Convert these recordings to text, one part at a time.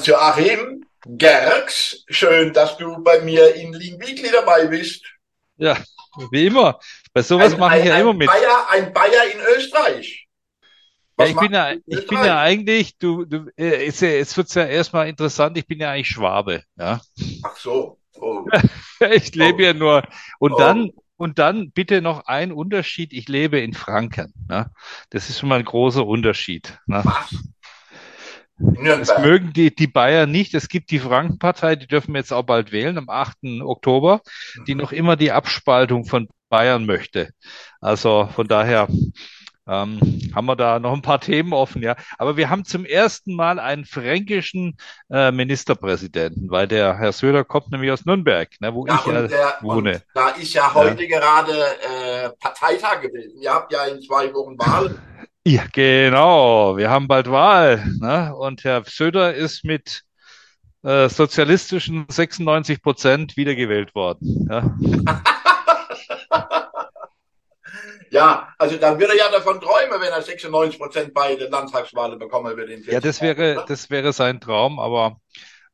Hans-Joachim Gerks, schön, dass du bei mir in Lean Weekly dabei bist. Ja, wie immer. Bei sowas mache ich ja immer mit. Bayer, ein Bayer in Österreich. Ja, ich bin ja, ich bin ja eigentlich, du, du, äh, jetzt, jetzt wird's ja erstmal interessant, ich bin ja eigentlich Schwabe, ja. Ach so. Oh. Ich lebe ja nur, und Oh. dann, und dann bitte noch ein Unterschied, ich lebe in Franken, ne? Das ist schon mal ein großer Unterschied, ne? Was? Das Nürnberg. mögen die, die Bayern nicht. Es gibt die Frankenpartei, die dürfen wir jetzt auch bald wählen, am 8. Oktober, die noch immer die Abspaltung von Bayern möchte. Also von daher ähm, haben wir da noch ein paar Themen offen, ja. Aber wir haben zum ersten Mal einen fränkischen äh, Ministerpräsidenten, weil der Herr Söder kommt nämlich aus Nürnberg, ne, wo Ja, ich ja der, wohne. da ist ja heute gerade äh, Parteitag gewesen. Ihr habt ja in zwei Wochen Wahl. Ja, genau. Wir haben bald Wahl, ne? Und Herr Söder ist mit äh, sozialistischen 96 Prozent wiedergewählt worden. Ja. Ja, also da würde er ja davon träumen, wenn er 96 Prozent bei den Landtagswahlen bekommen würde. In 40 Ja, das wäre, das wäre sein Traum, aber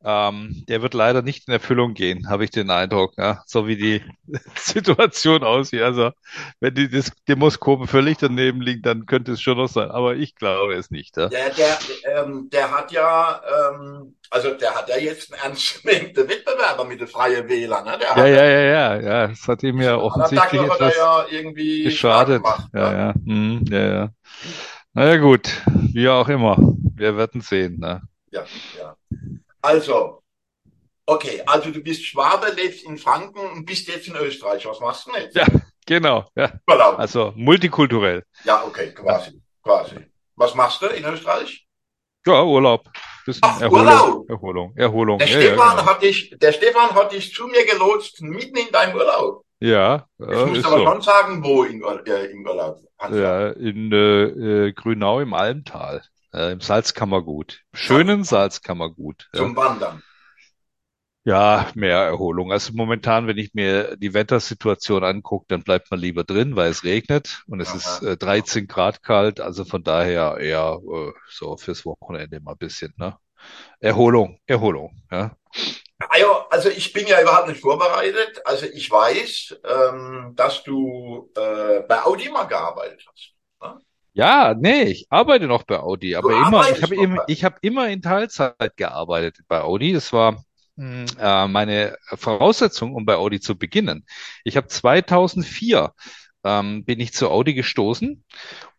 ähm, der wird leider nicht in Erfüllung gehen, habe ich den Eindruck, ja, so wie die Situation aussieht. Also, wenn die das Demoskop völlig daneben liegt, dann könnte es schon noch sein, aber ich glaube es nicht. Ja. Der, der, ähm, der hat ja, ähm, also der hat ja jetzt einen ernstzunehmenden Wettbewerber mit den Freien Wählern. Ne? Der Ja, ja, ja, ja, ja, es hat ihm ja offensichtlich etwas ja irgendwie geschadet. gemacht, Ja, ne? ja, hm, ja, ja. Naja, gut, wie auch immer. Wir werden sehen. Ne? Ja, ja. Also, okay, also du bist Schwabe, lebst in Franken und bist jetzt in Österreich. Was machst du denn jetzt? Ja, genau, ja. Urlaub. Also multikulturell. Ja, okay, quasi, quasi. Was machst du in Österreich? Ja, Urlaub. Ach, Erholung. Urlaub. Erholung, Erholung. Der Ja, ja, Stefan genau. hat dich, der Stefan hat dich zu mir gelotst, mitten in deinem Urlaub. Ja, Ich ja, muss aber so. schon sagen, wo in, äh, im Urlaub. Hans. Ja, in äh, äh, Grünau im Almtal, äh, im Salzkammergut. Schönen Salzkammergut. Zum Wandern. Ja, mehr Erholung. Also momentan, wenn ich mir die Wettersituation angucke, dann bleibt man lieber drin, weil es regnet und es Aha. ist äh, 13 Grad kalt. Also von daher eher äh, so fürs Wochenende mal ein bisschen, ne? Erholung, Erholung, ja. Also, ich bin ja überhaupt nicht vorbereitet. Also ich weiß, ähm, dass du äh, bei Audi mal gearbeitet hast. Ja, nee, ich arbeite noch bei Audi, aber immer, ich habe immer, ich habe immer in Teilzeit gearbeitet bei Audi. Das war mh, äh, meine Voraussetzung, um bei Audi zu beginnen. Ich habe 2004 ähm, bin ich zu Audi gestoßen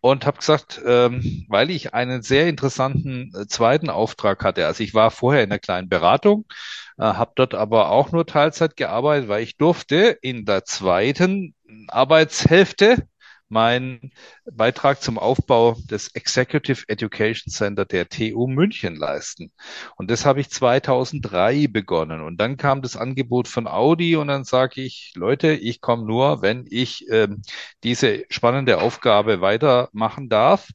und habe gesagt, ähm, weil ich einen sehr interessanten äh, zweiten Auftrag hatte. Also ich war vorher in einer kleinen Beratung, äh, habe dort aber auch nur Teilzeit gearbeitet, weil ich durfte in der zweiten Arbeitshälfte meinen Beitrag zum Aufbau des Executive Education Center der TU München leisten. Und das habe ich 2003 begonnen. Und dann kam das Angebot von Audi und dann sage ich, Leute, ich komme nur, wenn ich ähm, diese spannende Aufgabe weitermachen darf.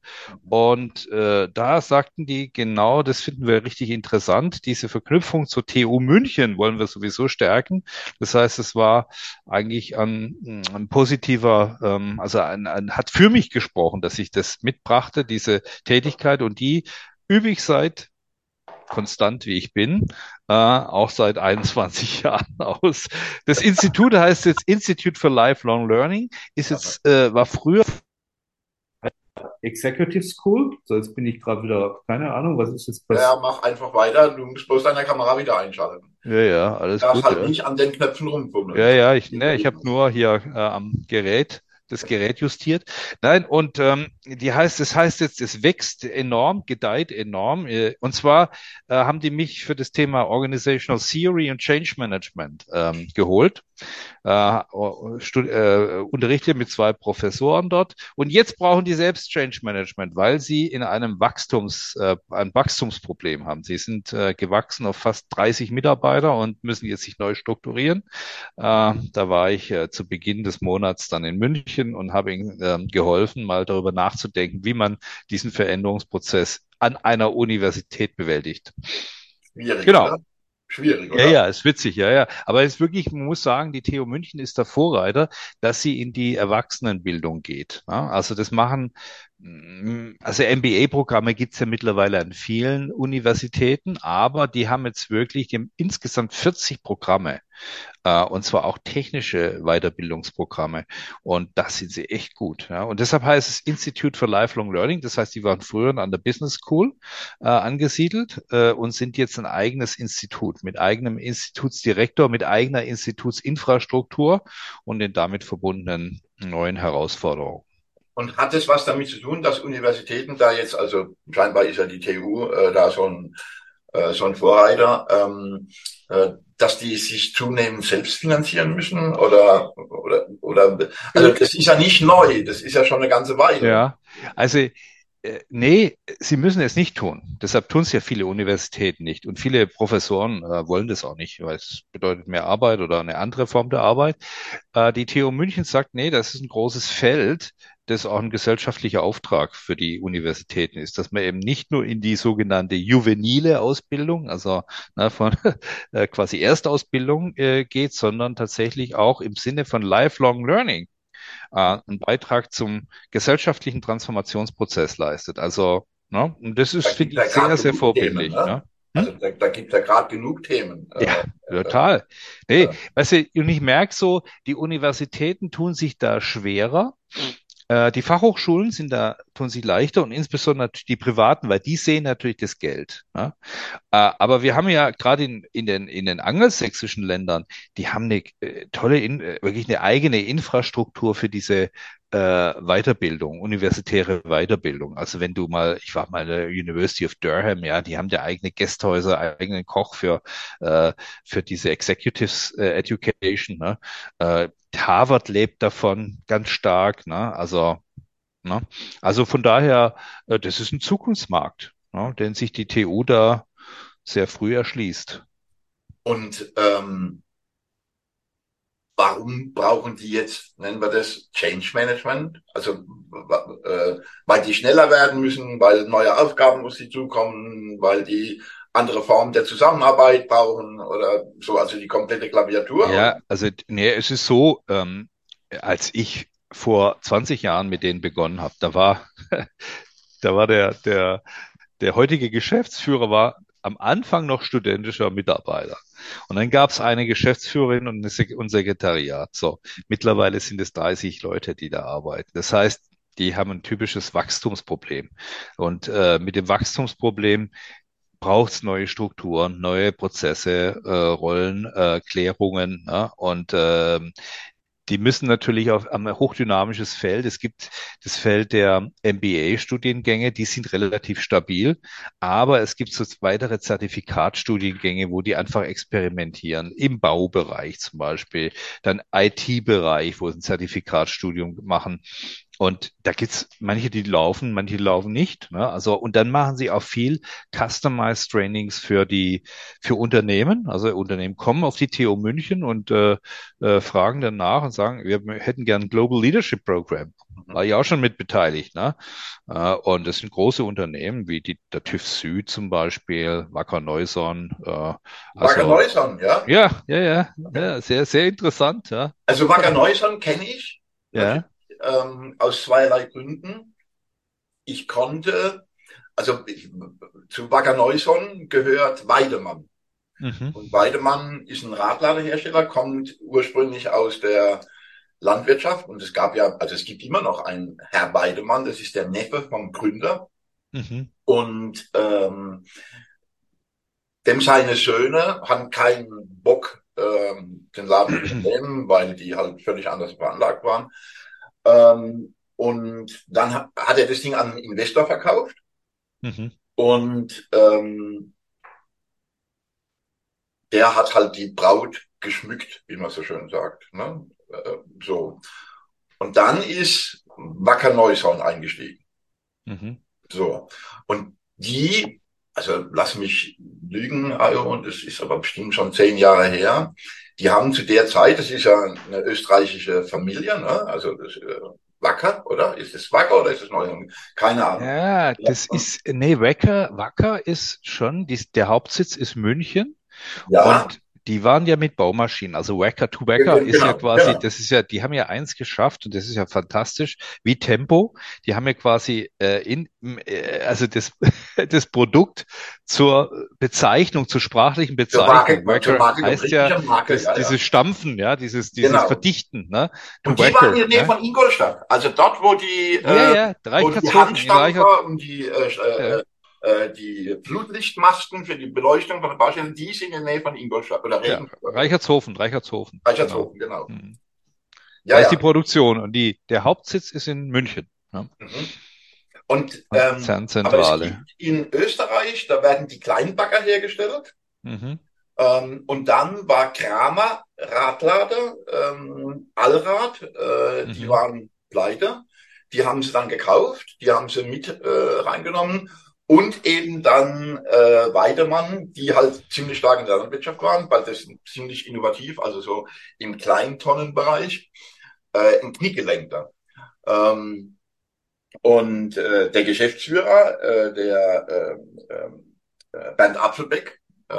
Und äh, da sagten die, genau, das finden wir richtig interessant. Diese Verknüpfung zur TU München wollen wir sowieso stärken. Das heißt, es war eigentlich ein, ein positiver, ähm, also ein, ein, hat für mich gesprochen, dass ich das mitbrachte, diese Tätigkeit und die übe ich seit konstant wie ich bin, äh, auch seit 21 Jahren aus. Das Institut heißt jetzt Institute for Lifelong Learning, ist jetzt, äh, war früher Executive School. So, jetzt bin ich gerade wieder, keine Ahnung, was ist jetzt Ja, mach einfach weiter. Du musst bloß deine Kamera wieder einschalten. Ja, ja, alles Du darfst gut. halt Ja. nicht an den Knöpfen rumfummeln. Ja, ja, ich, ne, ich habe nur hier äh, am Gerät das Gerät justiert. Nein, und ähm, die heißt, das heißt jetzt, es wächst enorm, gedeiht enorm. Äh, und zwar äh, haben die mich für das Thema Organizational Theory und Change Management ähm, geholt. Äh, äh, unterrichte mit zwei Professoren dort. Und jetzt brauchen die selbst Change Management, weil sie in einem Wachstums, äh, ein Wachstumsproblem haben. Sie sind äh, gewachsen auf fast 30 Mitarbeiter und müssen jetzt sich neu strukturieren. Äh, da war ich äh, zu Beginn des Monats dann in München und habe ihnen ähm, geholfen, mal darüber nachzudenken, wie man diesen Veränderungsprozess an einer Universität bewältigt. Schwierig, Genau. oder? Schwierig, Ja, oder? ja, ist witzig, ja, ja. Aber es ist wirklich, man muss sagen, die TU München ist der Vorreiter, dass sie in die Erwachsenenbildung geht. Ja? Also das machen Also MBA-Programme gibt es ja mittlerweile an vielen Universitäten, aber die haben jetzt wirklich, die haben insgesamt 40 Programme äh, und zwar auch technische Weiterbildungsprogramme. Und das sind sie echt gut. Ja. Und deshalb heißt es Institute for Lifelong Learning. Das heißt, die waren früher an der Business School äh, angesiedelt äh, und sind jetzt ein eigenes Institut mit eigenem Institutsdirektor, mit eigener Institutsinfrastruktur und den damit verbundenen neuen Herausforderungen. Und hat es was damit zu tun, dass Universitäten da jetzt, also scheinbar ist ja die TU äh, da so ein, äh, so ein Vorreiter, ähm, äh, dass die sich zunehmend selbst finanzieren müssen oder oder oder also das ist ja nicht neu, das ist ja schon eine ganze Weile. Ja, also äh, nee, sie müssen es nicht tun. Deshalb tun es ja viele Universitäten nicht und viele Professoren äh, wollen das auch nicht, weil es bedeutet mehr Arbeit oder eine andere Form der Arbeit. Äh, die TU München sagt, nee, das ist ein großes Feld das auch ein gesellschaftlicher Auftrag für die Universitäten ist, dass man eben nicht nur in die sogenannte juvenile Ausbildung, also na, von äh, quasi Erstausbildung äh, geht, sondern tatsächlich auch im Sinne von Lifelong Learning äh, einen Beitrag zum gesellschaftlichen Transformationsprozess leistet. Also, ne, und das ist, da finde ich, sehr, sehr vorbildlich. Themen, ne? ne? Also da, da gibt es ja gerade genug Themen. Ja, äh, total. Nee, ja. weißt du, und ich merke so, die Universitäten tun sich da schwerer, äh, die Fachhochschulen sind da, tun sich leichter und insbesondere die privaten, weil die sehen natürlich das Geld. Ja? Äh, aber wir haben ja gerade in, in, den, in den angelsächsischen Ländern, die haben eine äh, tolle, wirklich eine eigene Infrastruktur für diese äh, Weiterbildung, universitäre Weiterbildung. Also wenn du mal, ich war mal in der University of Durham, ja, die haben ja eigene Gästhäuser, eigenen Koch für, äh, für diese Executives äh, Education. Ne? Äh, Harvard lebt davon ganz stark. Ne? Also, ne? also von daher, äh, das ist ein Zukunftsmarkt, ne? den sich die TU da sehr früh erschließt. Und ähm, warum brauchen die jetzt, nennen wir das, Change Management? Also äh, weil die schneller werden müssen, weil neue Aufgaben auf sie zukommen, weil die andere Formen der Zusammenarbeit brauchen oder so, also die komplette Klaviatur? Ja, also nee, es ist so, ähm, als ich vor 20 Jahren mit denen begonnen habe, da war, da war der, der, der heutige Geschäftsführer war am Anfang noch studentischer Mitarbeiter. Und dann gab es eine Geschäftsführerin und ein Sekretariat. So, mittlerweile sind es 30 Leute, die da arbeiten. Das heißt, die haben ein typisches Wachstumsproblem. Und äh, mit dem Wachstumsproblem braucht es neue Strukturen, neue Prozesse, äh, Rollen, äh, Klärungen. Ne? Und äh, die müssen natürlich auf ein hochdynamisches Feld. Es gibt das Feld der MBA-Studiengänge, die sind relativ stabil, aber es gibt so weitere Zertifikatstudiengänge, wo die einfach experimentieren, im Baubereich zum Beispiel, dann IT-Bereich, wo sie ein Zertifikatstudium machen. Und da gibt's manche, die laufen, manche laufen nicht. Ne? Also und dann machen sie auch viel Customized Trainings für die für Unternehmen. Also Unternehmen kommen auf die TU München und äh, äh, fragen dann nach und sagen, wir hätten gern ein Global Leadership Program. Mhm. War ich auch schon mit beteiligt. Ne? Äh, und das sind große Unternehmen wie die, der TÜV Süd zum Beispiel, Wacker Neuson. Äh, also, Wacker Neuson, ja? Ja, ja, ja, ja, sehr, sehr interessant. Ja. Also Wacker Neuson kenne ich. Ja ähm, aus zweierlei Gründen. Ich konnte, also ich, zu Wacker Neuson gehört Weidemann. Mhm. Und Weidemann ist ein Radladerhersteller, kommt ursprünglich aus der Landwirtschaft und es gab ja, also es gibt immer noch einen Herr Weidemann, das ist der Neffe vom Gründer. Mhm. Und ähm, dem seine Söhne haben keinen Bock, ähm, den Laden zu nehmen, weil die halt völlig anders veranlagt waren. Ähm, und dann hat er das Ding an einen Investor verkauft. Mhm. Und ähm, der hat halt die Braut geschmückt, wie man so schön sagt. Ne? Äh, so. Und dann ist Wacker Neushorn eingestiegen. Mhm. So. Und die, also lass mich lügen, und es ist aber bestimmt schon zehn Jahre her, die haben zu der Zeit, das ist ja eine österreichische Familie, ne? also das, äh, Wacker, oder? Ist es Wacker oder ist es Neuhausen? Keine Ahnung. Ja, das ja. ist, nee, Wacker, Wacker ist schon, die, der Hauptsitz ist München. Ja. Und die waren ja mit Baumaschinen, also Wacker to Wacker genau, ist ja quasi, genau. das ist ja, die haben ja eins geschafft und das ist ja fantastisch, wie Tempo, die haben ja quasi äh, in, äh, also das, das Produkt zur Bezeichnung, zur sprachlichen Bezeichnung. Wacker heißt ja, Marke, das, ja, ja, dieses Stampfen, ja, dieses, dieses genau. Verdichten. Ne? To und die Wacker, waren in der Nähe ne? von Ingolstadt, also dort, wo die, äh, ja, ja, wo die Handstampfer und die äh, äh, die Flutlichtmasten für die Beleuchtung von der Baustelle, die sind in der Nähe von Ingolstadt oder. Ja, Reichertshofen, Reichertshofen. Reichertshofen, genau. genau. Mhm. Ja, da ja. ist die Produktion und die, der Hauptsitz ist in München. Ja. Mhm. Und ähm, aber in Österreich, da werden die Kleinbagger hergestellt. Mhm. Ähm, und dann war Kramer Radlader, ähm, Allrad, äh, mhm. die waren pleite. Die haben sie dann gekauft, die haben sie mit äh, reingenommen und eben dann äh, Weidemann, die halt ziemlich stark in der Landwirtschaft waren, weil das ziemlich innovativ, also so im Kleintonnenbereich, äh, ein Kniegelenkter. Ähm, und äh, der Geschäftsführer, äh, der äh, äh, Bernd Apfelbeck, äh,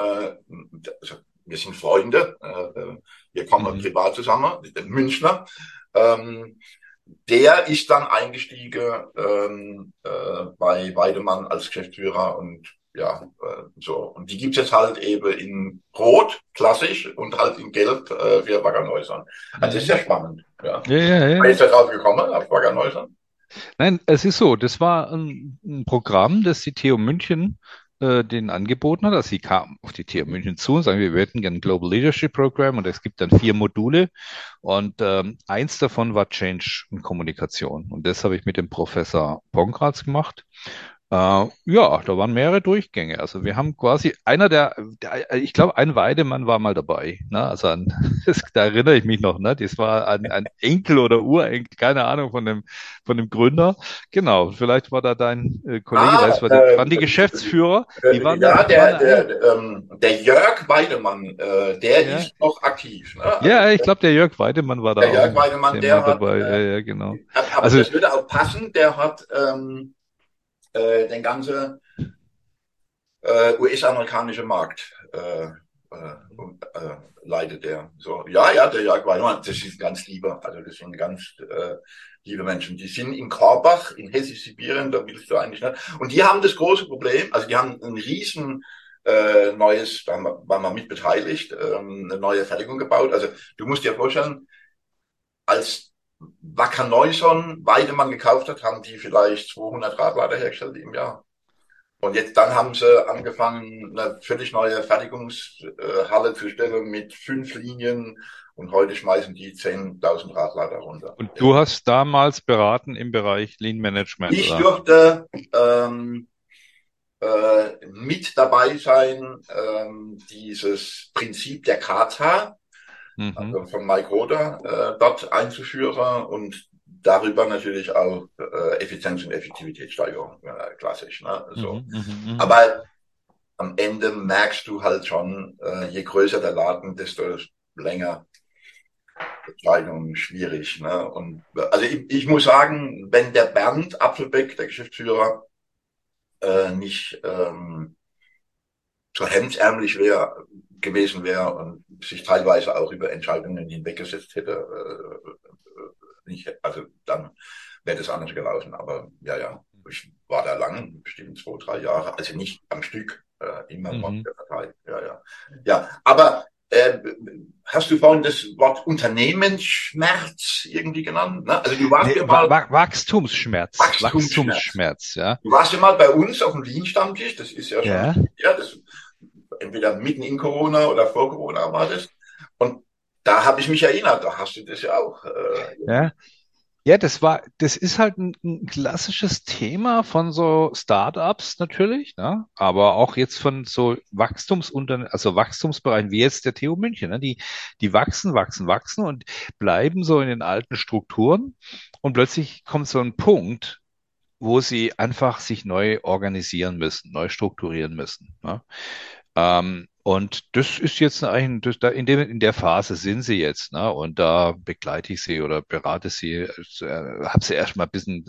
also wir sind Freunde, äh, wir kommen mhm. privat zusammen, der Münchner, ähm, der ist dann eingestiegen ähm, äh, bei Weidemann als Geschäftsführer und ja, äh, so. Und die gibt's jetzt halt eben in Rot, klassisch, und halt in Gelb äh, für Waggernhäusern. Also ist ja spannend. Ja. Ja, ja, ja. Ist das drauf gekommen, auf Waggernhäusern? Nein, es ist so, das war ein, ein Programm, das die TU München äh, den angeboten hat. Also sie kam auf die TU München zu und sagen, wir hätten gerne ein Global Leadership Program und es gibt dann vier Module. Und ähm, eins davon war Change und Kommunikation. Und das habe ich mit dem Professor Pongratz gemacht ja, da waren mehrere Durchgänge. Also wir haben quasi einer der, der ich glaube, ein Weidemann war mal dabei. Ne? Also an, das, da erinnere ich mich noch. Ne? Das war ein, ein Enkel oder Urenkel, keine Ahnung von dem von dem Gründer. Genau, vielleicht war da dein äh, Kollege, ah, das war die, äh, waren die Geschäftsführer. Die waren ja, da, der, der, ähm, der Jörg Weidemann, äh, der ja. ist noch aktiv. Ne? Also, ja, ich glaube, der Jörg Weidemann war da der. Jörg Weidemann, der hat, dabei. Äh, ja, ja, genau. Aber also, das würde auch passen. Der hat ähm, äh, den ganzen äh, US-amerikanischen Markt äh, äh, äh, leitet der. So, ja, ja, der Jörg Weidemann, das ist ganz lieber, also das sind ganz äh, liebe Menschen. Die sind in Korbach, in Hessisch-Sibirien, da willst du eigentlich nicht. Und die haben das große Problem, also die haben ein riesen äh, neues, da waren wir mit beteiligt, ähm, eine neue Fertigung gebaut. Also du musst dir vorstellen, als Wacker Neuson Weidemann gekauft hat, haben die vielleicht 200 Radlader hergestellt im Jahr. Und jetzt dann haben sie angefangen, eine völlig neue Fertigungshalle zu stellen mit fünf Linien. Und heute schmeißen die 10.000 Radlader runter. Und du hast damals beraten im Bereich Lean Management? Ich durfte ähm, äh, mit dabei sein, ähm, dieses Prinzip der Kata mhm. also von Mike Roder äh, dort einzuführen und darüber natürlich auch äh, Effizienz und Effektivitätssteigerung, äh, klassisch. Ne? So. Mhm, mhm, mhm, Aber am Ende merkst du halt schon, äh, je größer der Laden, desto länger Entscheidungen schwierig. Ne? Und also ich, ich muss sagen, wenn der Bernd Apfelbeck, der Geschäftsführer, äh, nicht ähm, so hemdsärmlich wäre, gewesen wäre und sich teilweise auch über Entscheidungen hinweggesetzt hätte, äh, äh, nicht, also dann wäre das anders gelaufen. Aber ja, ja, ich war da lang, bestimmt zwei, drei Jahre, also nicht am Stück, äh, immer mhm. der Partei. Ja, ja. Ja, aber äh, hast du vorhin das Wort Unternehmensschmerz irgendwie genannt? Ne? Also du warst nee, ja mal Wachstumsschmerz. Wachstumsschmerz. Wachstumsschmerz, ja. Du warst ja mal bei uns auf dem Lean-Stammtisch, das ist ja schon, ja, ja das entweder mitten in Corona oder vor Corona war das. Und da habe ich mich erinnert, da hast du das ja auch. Äh, ja. Ja, das war, das ist halt ein, ein klassisches Thema von so Startups natürlich, ne? aber auch jetzt von so Wachstumsunternehmen, also Wachstumsbereichen wie jetzt der TU München, ne? die, die wachsen, wachsen, wachsen und bleiben so in den alten Strukturen und plötzlich kommt so ein Punkt, wo sie einfach sich neu organisieren müssen, neu strukturieren müssen. Ne? Ähm, und das ist jetzt da in, dem, in der Phase sind sie jetzt, ne? Und da begleite ich sie oder berate sie, äh, habe sie erst mal ein bisschen,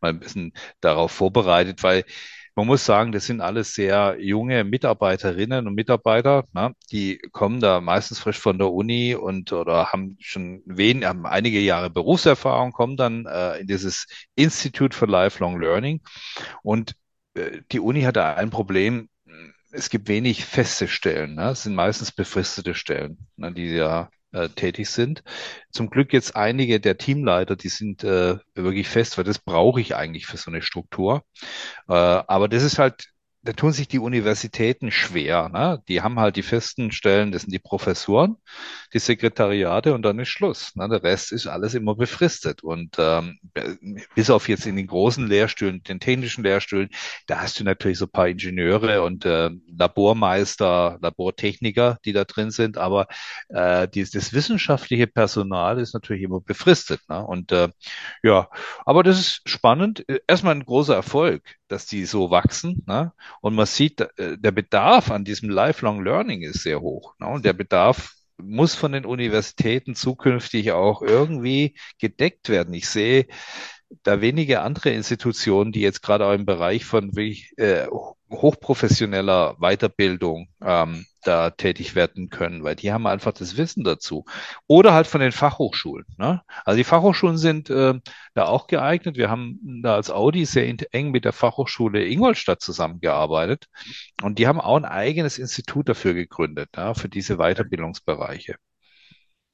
mal ein bisschen darauf vorbereitet, weil man muss sagen, das sind alles sehr junge Mitarbeiterinnen und Mitarbeiter, ne? die kommen da meistens frisch von der Uni und oder haben schon wen, haben einige Jahre Berufserfahrung, kommen dann äh, in dieses Institute for Lifelong Learning und äh, die Uni hat da ein Problem, es gibt wenig feste Stellen. Ne? Es sind meistens befristete Stellen, ne, die ja äh, tätig sind. Zum Glück jetzt einige der Teamleiter, die sind äh, wirklich fest, weil das brauche ich eigentlich für so eine Struktur. Äh, aber das ist halt da tun sich die Universitäten schwer. Ne? Die haben halt die festen Stellen, das sind die Professoren, die Sekretariate und dann ist Schluss. Ne? Der Rest ist alles immer befristet. Und ähm, bis auf jetzt in den großen Lehrstühlen, den technischen Lehrstühlen, da hast du natürlich so ein paar Ingenieure und äh, Labormeister, Labortechniker, die da drin sind, aber äh, die, das wissenschaftliche Personal ist natürlich immer befristet. Ne? Und äh, ja, aber das ist spannend. Erstmal ein großer Erfolg, dass die so wachsen. Ne? Und man sieht, äh, der Bedarf an diesem Lifelong Learning ist sehr hoch. Ne? Und der Bedarf muss von den Universitäten zukünftig auch irgendwie gedeckt werden. Ich sehe da wenige andere Institutionen, die jetzt gerade auch im Bereich von wirklich, äh, hochprofessioneller Weiterbildung ähm, da tätig werden können, weil die haben einfach das Wissen dazu. Oder halt von den Fachhochschulen. Ne? Also die Fachhochschulen sind äh, da auch geeignet. Wir haben da als Audi sehr eng mit der Fachhochschule Ingolstadt zusammengearbeitet und die haben auch ein eigenes Institut dafür gegründet, ja, für diese Weiterbildungsbereiche.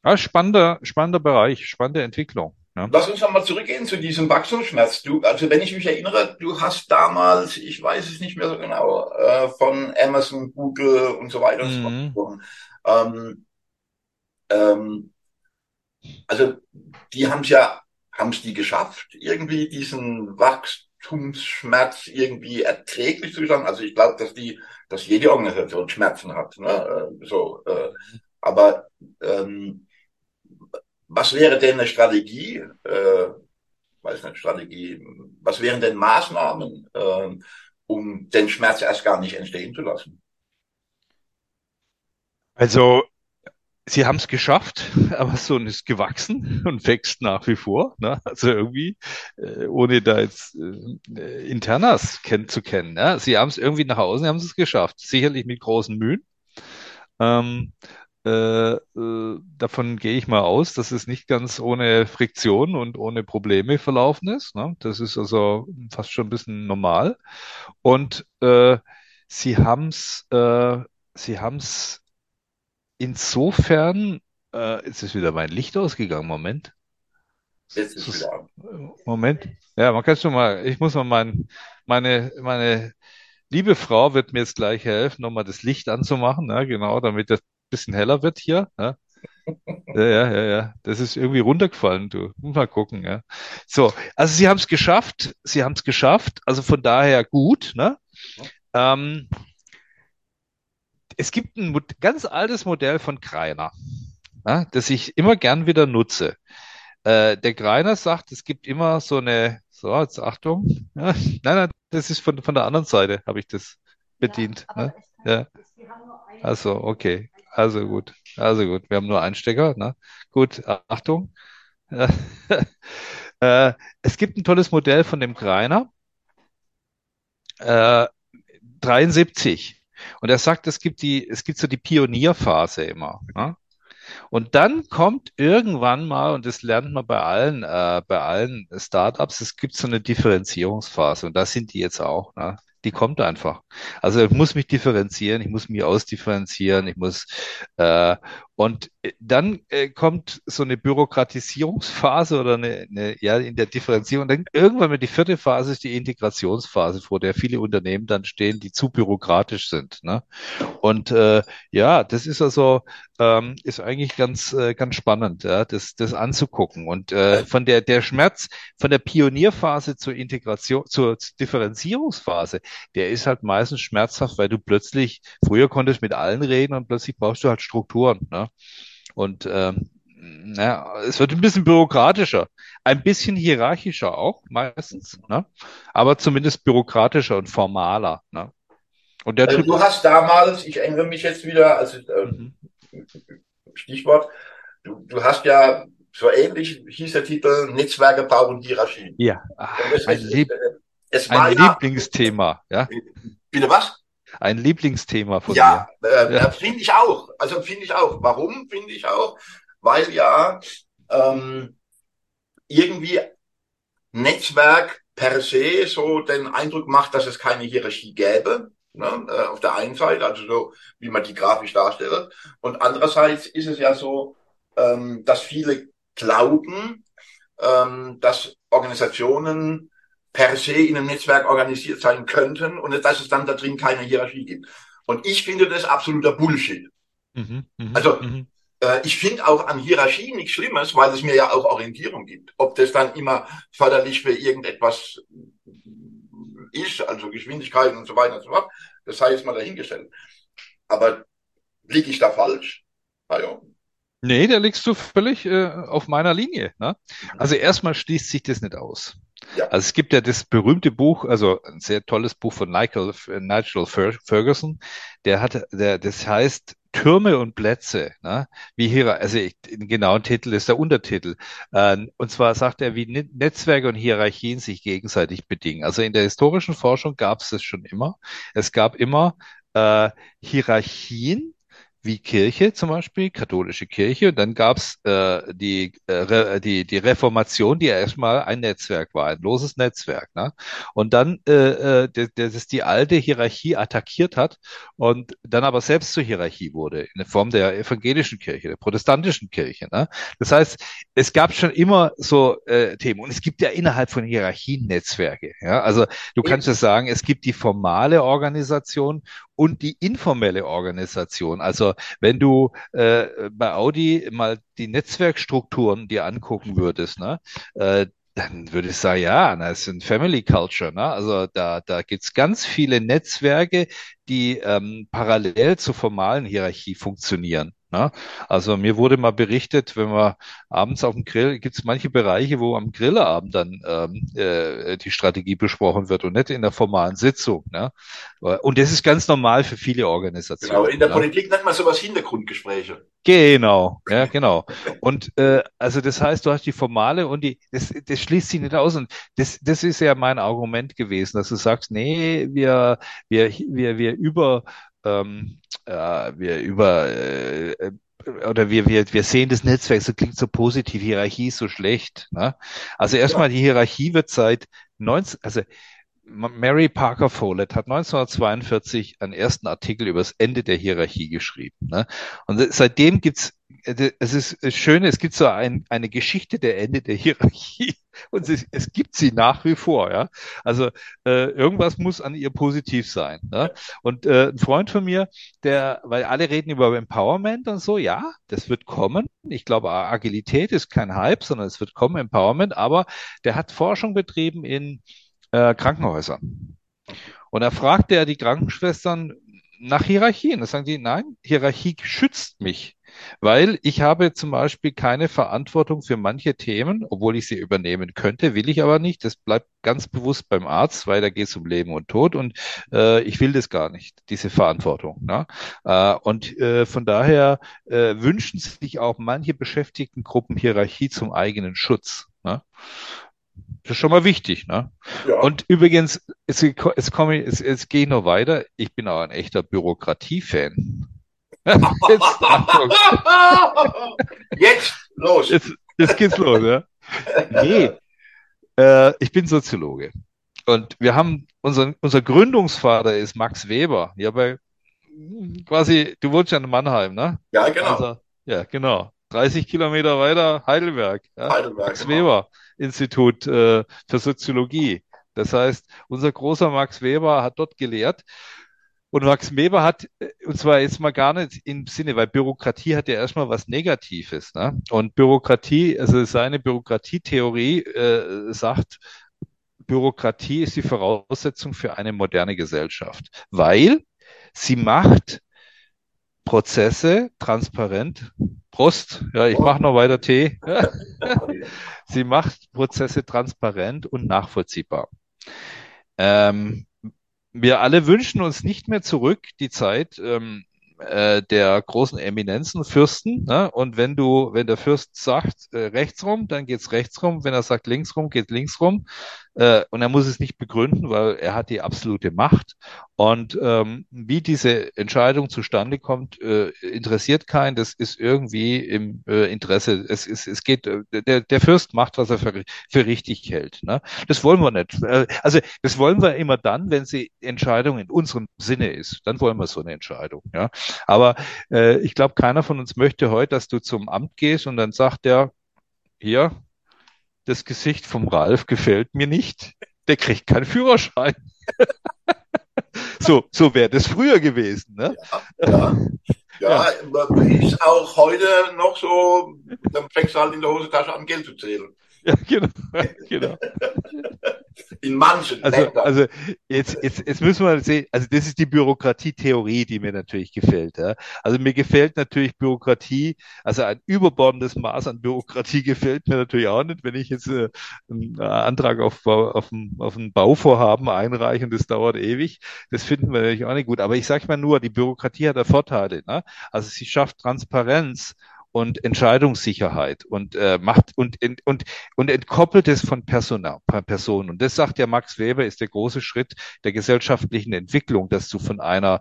Ja, spannender, spannender Bereich, spannende Entwicklung. Ja. Lass uns nochmal zurückgehen zu diesem Wachstumsschmerz. Du, also wenn ich mich erinnere, du hast damals, ich weiß es nicht mehr so genau, äh, von Amazon, Google und so weiter und so fort mhm. Ähm, ähm, also die haben es ja, haben es die geschafft, irgendwie diesen Wachstumsschmerz irgendwie erträglich zu sagen. Also ich glaube, dass die, dass jede Organisation Schmerzen hat. Ne? Äh, so, äh, aber ähm, was wäre denn eine Strategie, äh, weiß nicht, Strategie, was wären denn Maßnahmen, äh, um den Schmerz erst gar nicht entstehen zu lassen? Also, sie haben es geschafft, Amazon ist gewachsen und wächst nach wie vor. Ne? Also irgendwie, äh, ohne da jetzt äh, Internas kennen zu kennen. Ne? Sie haben es irgendwie nach außen, haben es geschafft. Sicherlich mit großen Mühen. Ähm, äh, äh, davon gehe ich mal aus, dass es nicht ganz ohne Friktion und ohne Probleme verlaufen ist. Ne? Das ist also fast schon ein bisschen normal. Und äh, sie haben es, äh, sie haben es insofern, äh, jetzt ist wieder mein Licht ausgegangen. Moment. Ist. Moment. Ja, man kann schon mal, ich muss mal mein, meine, meine liebe Frau wird mir jetzt gleich helfen, nochmal das Licht anzumachen, ne? genau, damit das bisschen heller wird hier. Ja? Ja, ja, ja. Das ist irgendwie runtergefallen, du. Mal gucken, ja. So, also sie haben es geschafft. Sie haben es geschafft. Also von daher gut, ne? Ähm, es gibt ein ganz altes Modell von Kreiner, ja, das ich immer gern wieder nutze. Äh, der Greiner sagt, es gibt immer so eine, so, jetzt Achtung. Ja, nein, nein, das ist von, von der anderen Seite, habe ich das bedient. Ja, ne? Ja. Also, okay. Also gut, also gut. Wir haben nur einen Stecker. Ne? Gut, Achtung. äh, es gibt ein tolles Modell von dem Greiner. Äh, 73. Und er sagt, es gibt die, es gibt so die Pionierphase immer. Ne? Und dann kommt irgendwann mal, und das lernt man bei allen, äh, bei allen Startups, es gibt so eine Differenzierungsphase und da sind die jetzt auch. Ne? Die kommt einfach. Also ich muss mich differenzieren, ich muss mich ausdifferenzieren, ich muss äh, und äh, dann äh, kommt so eine Bürokratisierungsphase oder eine, eine ja in der Differenzierung. Dann irgendwann mit die vierte Phase ist die Integrationsphase, vor der viele Unternehmen dann stehen, die zu bürokratisch sind. Ne? Und äh, ja, das ist also ähm, ist eigentlich ganz äh, ganz spannend, ja, das das anzugucken. Und äh, von der der Schmerz von der Pionierphase zur Integration zur Differenzierungsphase, der ist halt meistens schmerzhaft, weil du plötzlich früher konntest mit allen reden und plötzlich brauchst du halt Strukturen. Ne? Und ähm, naja, es wird ein bisschen bürokratischer, ein bisschen hierarchischer auch meistens, ne? aber zumindest bürokratischer und formaler. Ne? Und der also du hast damals, ich erinnere mich jetzt wieder, also äh, mhm. Stichwort, du, du hast ja so ähnlich hieß der Titel Netzwerke bauen Hierarchien. Ja, Ach, das, ist, äh, es war ein ja, Lieblingsthema, ja. Bitte was? Ein Lieblingsthema von ja, mir. Äh, ja, finde ich auch. Also finde ich auch. Warum finde ich auch? Weil ja ähm, irgendwie Netzwerk per se so den Eindruck macht, dass es keine Hierarchie gäbe. Ne, äh, auf der einen Seite, also so, wie man die grafisch darstellt. Und andererseits ist es ja so, ähm, dass viele glauben, ähm, dass Organisationen per se in einem Netzwerk organisiert sein könnten und dass es dann da drin keine Hierarchie gibt. Und ich finde das absoluter Bullshit. Mhm, mh, also mh. Äh, ich finde auch an Hierarchie nichts Schlimmes, weil es mir ja auch Orientierung gibt. Ob das dann immer förderlich für irgendetwas ist, also Geschwindigkeit und so weiter und so fort, das sei jetzt mal dahingestellt. Aber liege ich da falsch? Na ja. Nee, da liegst du völlig äh, auf meiner Linie. Ne? Also erstmal schließt sich das nicht aus. Ja. Also es gibt ja das berühmte Buch, also ein sehr tolles Buch von Nigel, Nigel Ferguson, der hat, der, das heißt Türme und Plätze, ne? wie hier, also ich, den genauen Titel ist der Untertitel. Äh, und zwar sagt er, wie Netzwerke und Hierarchien sich gegenseitig bedingen. Also in der historischen Forschung gab es das schon immer. Es gab immer äh, Hierarchien, wie Kirche zum Beispiel, katholische Kirche. Und dann gab's äh, die, äh, die, die Reformation, die erstmal ein Netzwerk war, ein loses Netzwerk. Ne? Und dann, äh, äh, das ist die alte Hierarchie attackiert hat und dann aber selbst zur Hierarchie wurde, in der Form der evangelischen Kirche, der protestantischen Kirche. Ne? Das heißt, es gab schon immer so äh, Themen. Und es gibt ja innerhalb von Hierarchien Netzwerke. Ja? Also du kannst ja sagen, es gibt die formale Organisation und die informelle Organisation. Also wenn du äh, bei Audi mal die Netzwerkstrukturen dir angucken würdest, ne, äh, dann würde ich sagen, ja, das ist ein Family Culture. Ne? Also da, da gibt's ganz viele Netzwerke, die ähm, parallel zur formalen Hierarchie funktionieren. Ne? Also mir wurde mal berichtet, wenn man abends auf dem Grill, gibt es manche Bereiche, wo am Grillabend dann ähm, äh, die Strategie besprochen wird und nicht in der formalen Sitzung. Ne? Und das ist ganz normal für viele Organisationen. Genau, in der ne? Politik nennt man sowas Hintergrundgespräche. Genau, ja, genau. Und äh, also das heißt, du hast die formale und die, das, das schließt sich nicht aus. Und das, das ist ja mein Argument gewesen, dass du sagst, nee, wir, wir, wir, wir über ähm, äh, wir über äh, oder wir, wir, wir sehen das Netzwerk, so klingt so positiv, Hierarchie ist so schlecht. Ne? Also erstmal, die Hierarchie wird seit 19, also Mary Parker Follett hat 1942 einen ersten Artikel über das Ende der Hierarchie geschrieben. Ne? Und seitdem gibt's, es ist schön, es gibt so ein, eine Geschichte der Ende der Hierarchie und es, es gibt sie nach wie vor. Ja? Also äh, irgendwas muss an ihr positiv sein. Ne? Und äh, ein Freund von mir, der, weil alle reden über Empowerment und so, ja, das wird kommen. Ich glaube, Agilität ist kein Hype, sondern es wird kommen, Empowerment, aber der hat Forschung betrieben in äh, Krankenhäusern. Und da fragte er die Krankenschwestern nach Hierarchien. Da sagen die, nein, Hierarchie schützt mich, weil ich habe zum Beispiel keine Verantwortung für manche Themen, obwohl ich sie übernehmen könnte, will ich aber nicht. Das bleibt ganz bewusst beim Arzt, weil da geht es um Leben und Tod und äh, ich will das gar nicht, diese Verantwortung. Ne? Äh, und äh, von daher äh, wünschen sich auch manche Beschäftigtengruppen Hierarchie zum eigenen Schutz. Ne? Das ist schon mal wichtig, ne? Ja. Und übrigens, es, es, komme, es, es gehe noch weiter. Ich bin auch ein echter Bürokratie-Fan. jetzt, jetzt, los. Jetzt, jetzt geht's los, ja? Nee, äh, ich bin Soziologe. Und wir haben, unser, unser Gründungsvater ist Max Weber. Ja, bei, quasi, du wohnst ja in Mannheim, ne? Ja, genau. Also, ja, genau. 30 Kilometer weiter Heidelberg. Ja? Heidelberg. Max genau. Weber. Institut äh, für Soziologie. Das heißt, unser großer Max Weber hat dort gelehrt. Und Max Weber hat, äh, und zwar jetzt mal gar nicht im Sinne, weil Bürokratie hat ja erstmal was Negatives. Ne? Und Bürokratie, also seine Bürokratietheorie äh, sagt, Bürokratie ist die Voraussetzung für eine moderne Gesellschaft, weil sie macht Prozesse transparent. Prost, ja, ich mache noch weiter Tee. Sie macht Prozesse transparent und nachvollziehbar. Ähm, wir alle wünschen uns nicht mehr zurück die Zeit ähm, äh, der großen Eminenzen, Fürsten. Ne? Und wenn du, wenn der Fürst sagt äh, rechts rum, dann geht's rechts rum. Wenn er sagt links rum, geht links rum. Äh, und er muss es nicht begründen, weil er hat die absolute Macht. Und ähm, wie diese Entscheidung zustande kommt, äh, interessiert keinen. Das ist irgendwie im äh, Interesse. Es, es, es geht, äh, der, der Fürst macht, was er für, für richtig hält. Ne? Das wollen wir nicht. Äh, also das wollen wir immer dann, wenn sie Entscheidung in unserem Sinne ist. Dann wollen wir so eine Entscheidung. Ja? Aber äh, ich glaube, keiner von uns möchte heute, dass du zum Amt gehst und dann sagt der, hier, das Gesicht vom Ralf gefällt mir nicht, der kriegt keinen Führerschein. so so wäre das früher gewesen. Ne? Ja, ja. ja, ja. ist auch heute noch so, dann fängst du halt in der Hosentasche an, Geld zu zählen. Ja, genau. genau. In manchen also, Ländern. Also jetzt, jetzt, jetzt müssen wir sehen, also das ist die Bürokratietheorie, die mir natürlich gefällt. Ja. Also mir gefällt natürlich Bürokratie, also ein überbordendes Maß an Bürokratie gefällt mir natürlich auch nicht, wenn ich jetzt äh, einen Antrag auf, auf, ein, auf ein Bauvorhaben einreiche und das dauert ewig. Das finden wir natürlich auch nicht gut. Aber ich sage mal nur, die Bürokratie hat da Vorteile. Ne? Also sie schafft Transparenz und Entscheidungssicherheit und äh, macht und, und, und entkoppelt es von Persona, Personen. Und das sagt ja Max Weber, ist der große Schritt der gesellschaftlichen Entwicklung, dass du von einer,